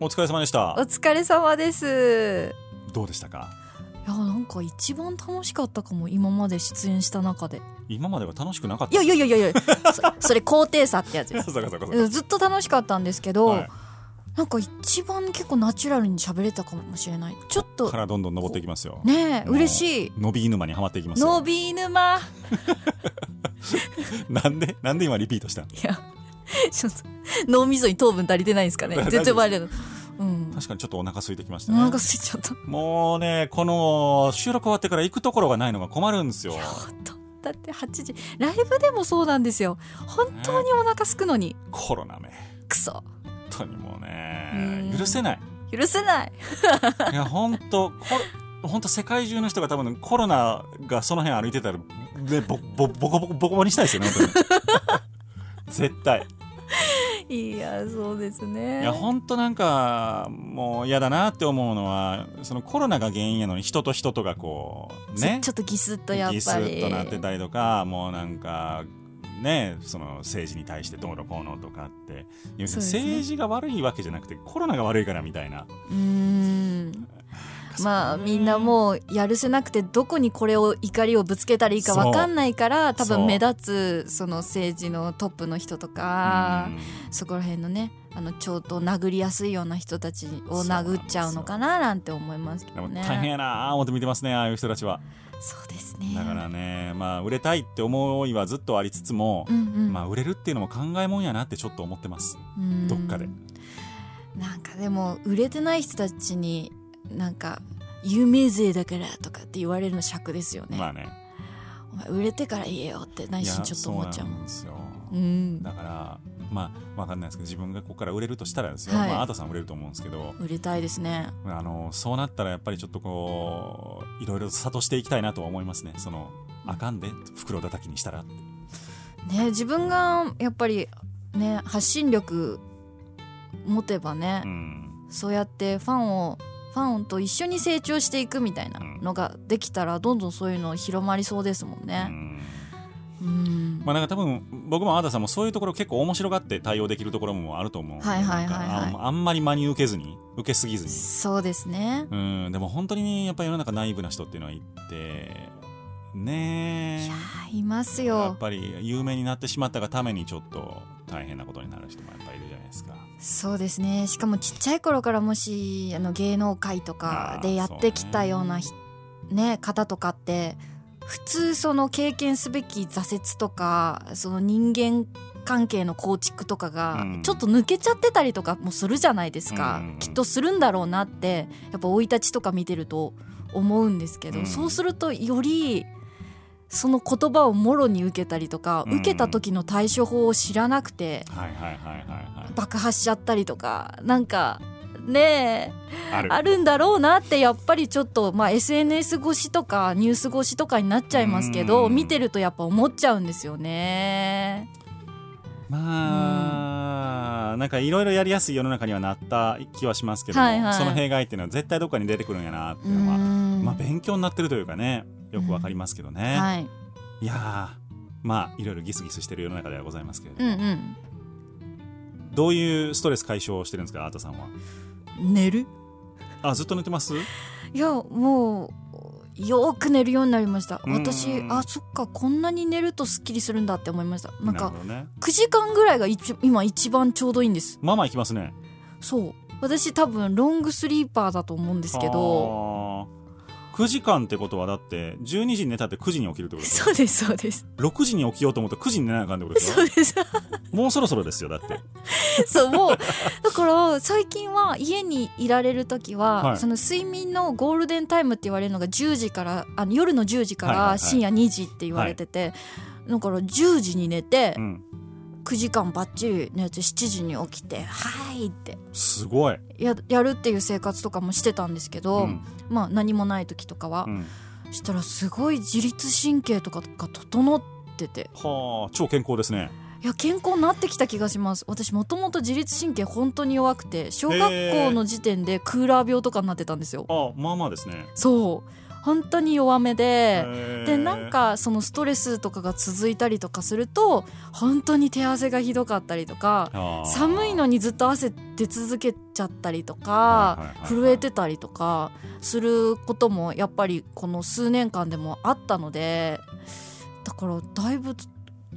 お疲れ様でした。お疲れ様です。どうでしたか？いやなんか一番楽しかったかも今まで出演した中で。今までは楽しくなかった。いやいやいやいやそ それ高低差ってやつ ずっと楽しかったんですけど、はい。なんか一番結構ナチュラルに喋れたかもしれない。ちょっとからどんどん登っていきますよ。ねえ嬉しい。伸び沼にはまっていきますよ。伸び沼 なんでなんで今リピートしたいやちょっと脳みそに糖分足りてないんですかね。絶対バレるうん。確かにちょっとお腹空いてきましたね。お腹空いちゃった。もうねこの収録終わってから行くところがないのが困るんですよ。だって8時。ライブでもそうなんですよ。本当にお腹すくのに。コロナめクソ。本当にもうねうん。許せない。許せない。いや本当こ本当世界中の人が多分コロナがその辺歩いてたらねボボボコボコボコボコにしたいですよね本当に。絶対 いやそうですね。いや本当なんかもう嫌だなって思うのはそのコロナが原因やのに人と人とがこうね。ちょっとギスッとやっぱり。ギスッとなってたりとかもうなんかねその政治に対してどうのこうのとかって。ね。政治が悪いわけじゃなくてコロナが悪いからみたいな。うーんまあみんなもうやるせなくてどこにこれを怒りをぶつけたらいいか分かんないから多分目立つその政治のトップの人とかうん。そこら辺のねあのちょっと殴りやすいような人たちを殴っちゃうのかななんて思いますけどね。大変やなあ思って見てますねああいう人たちは。そうですね。だからねまあ売れたいって思いはずっとありつつも、うんうん。まあ売れるっていうのも考えもんやなってちょっと思ってます。うん。どっかで。なんかでも売れてない人たちになんか有名税だからとかって言われるの尺ですよね、まあね。お前売れてから言えよって内心ちょっと思っちゃうもん。ですよ。うん。だからまあわかんないですけど自分がここから売れるとしたらですよ、はい。まああとさん売れると思うんですけど。売れたいですね。あのそうなったらやっぱりちょっとこういろいろ諭していきたいなとは思いますね。そのあかんで袋叩きにしたらね自分がやっぱりね発信力持てばね、うん。そうやってファンをファンと一緒に成長していくみたいなのができたらどんどんそういうの広まりそうですもんうね。んうんまあなんか多分僕もあーたさんもそういうところ結構面白がって対応できるところもあると思う、はいはいはいはいなんかあんまり真に受けずに受けすぎずにそうですね。うんでも本当にやっぱり世の中ナイーブな人っていうのはいてねえいやーいますやよっ。ぱり有名になってしまったがためにちょっと大変なことになる人もやっぱりいるじゃないですか。そうですね。しかもちっちゃい頃からもしあの芸能界とかでやってきたようなひね。方とかって普通その経験すべき挫折とかその人間関係の構築とかがうん。ちょっと抜けちゃってたりとかもするじゃないですか、うん。きっとするんだろうなってやっぱ生い立ちとか見てると思うんですけど、うん。そうするとよりその言葉をもろに受けたりとか、うん。受けた時の対処法を知らなくて爆発しちゃったりとかなんかねえある。んだろうなってやっぱりちょっと、まあ、SNS 越しとかニュース越しとかになっちゃいますけどうん。見てるとやっぱ思っちゃうんですよね。まあ、なんかいろいろやりやすい世の中にはなった気はしますけども、はいはい。その弊害っていうのは絶対どっかに出てくるんやなってういうのは、ん。まあ勉強になってるというかねよくわかりますけどね、はい、い、やーまあいろいろギスギスしてる世の中ではございますけれども、うんうん。どういうストレス解消をしてるんですかアートさんは？寝る？あずっと寝てます？いやもうよく寝るようになりました。うん。私あそっかこんなに寝るとすっきりするんだって思いました。なんかるほどね。9時間ぐらいが一今一番ちょうどいいんです。まあまあ行きますね。そう。私多分ロングスリーパーだと思うんですけど9時間ってことはだって12時に寝たって9時に起きるってことですよ。そうですそうです。6時に起きようと思ったら9時に寝なあかんってことですよ。そうです。もうそろそろですよだって。そうもうだから最近は家にいられる時は、はい。その睡眠のゴールデンタイムって言われるのが10時からあの夜の10時から深夜2時って言われてて、だから10時に寝て、うん9時間ばっちり寝て7時に起きて「はい」って。すごい、ややるっていう生活とかもしてたんですけど、うん。まあ何もない時とかはう、ん、したらすごい自律神経とかが整ってて。はあ超健康ですね。いや健康になってきた気がします。私もともと自律神経本当に弱くて小学校の時点でクーラー病とかになってたんですよ。あまあまあですね。そう本当に弱めででなんかそのストレスとかが続いたりとかすると本当に手汗がひどかったりとか寒いのにずっと汗出続けちゃったりとか震えてたりとかすることもやっぱりこの数年間でもあったのでだからだいぶ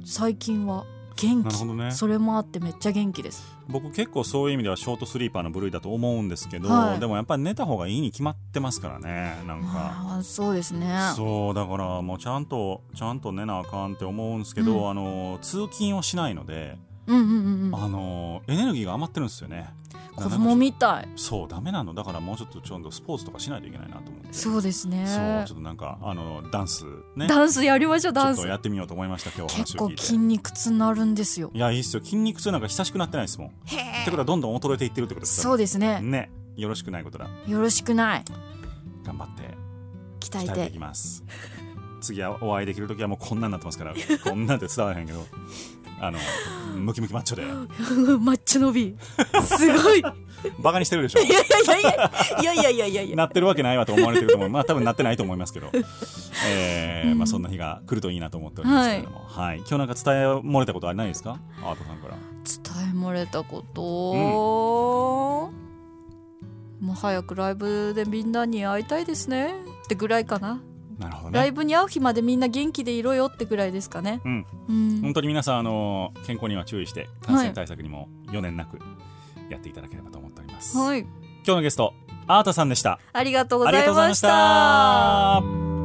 最近は元気、ね。それもあってめっちゃ元気です。僕結構そういう意味ではショートスリーパーの部類だと思うんですけど、はい。でもやっぱり寝た方がいいに決まってますからねなんか。そうですね。そうだからもうちゃんとちゃんと寝なあかんって思うんですけど、うん。あの通勤をしないので、うんうんうんうん。あのエネルギーが余ってるんですよね子供みたい。そうダメなの。だからもうちょっとちゃんとスポーツとかしないといけないなと思って。そうですね。そうちょっとなんかあのダンスね。ダンスやりましょうちダンス。やってみようと思いました今日結構話を聞いて。筋肉痛になるんですよ。いやいいっすよ。筋肉痛なんか久しくなってないですもん。ってことはどんどん衰えていってるってことですそうですね。ね。よろしくないことだ。よろしくない。頑張って。鍛えて。鍛えていきます。次はお会いできる時はもうこんなんなってますから。こんなんって伝わらへんけどあのムキムキマッチョで。マッチョ伸び。すごい。バカにしてるでしょ。いやいやいやいやいやいやいやなってるわけないわと思われてると思う。まあ多分なってないと思いますけど、えーまあ、そんな日が来るといいなと思っておりますけども、はい、はい、今日なんか伝え漏れたことはないですか？アートさんから。伝え漏れたこと、うん、もう早くライブでみんなに会いたいですね。ってぐらいかな。なるほどライねブに会う日までみんな元気でいろよってぐらいですかね。うん。うん。本当に皆さんあの健康には注意して感染対策にも余念なくやっていただければと思っております、はい。今日のゲストアートさんでした。ありがとうございました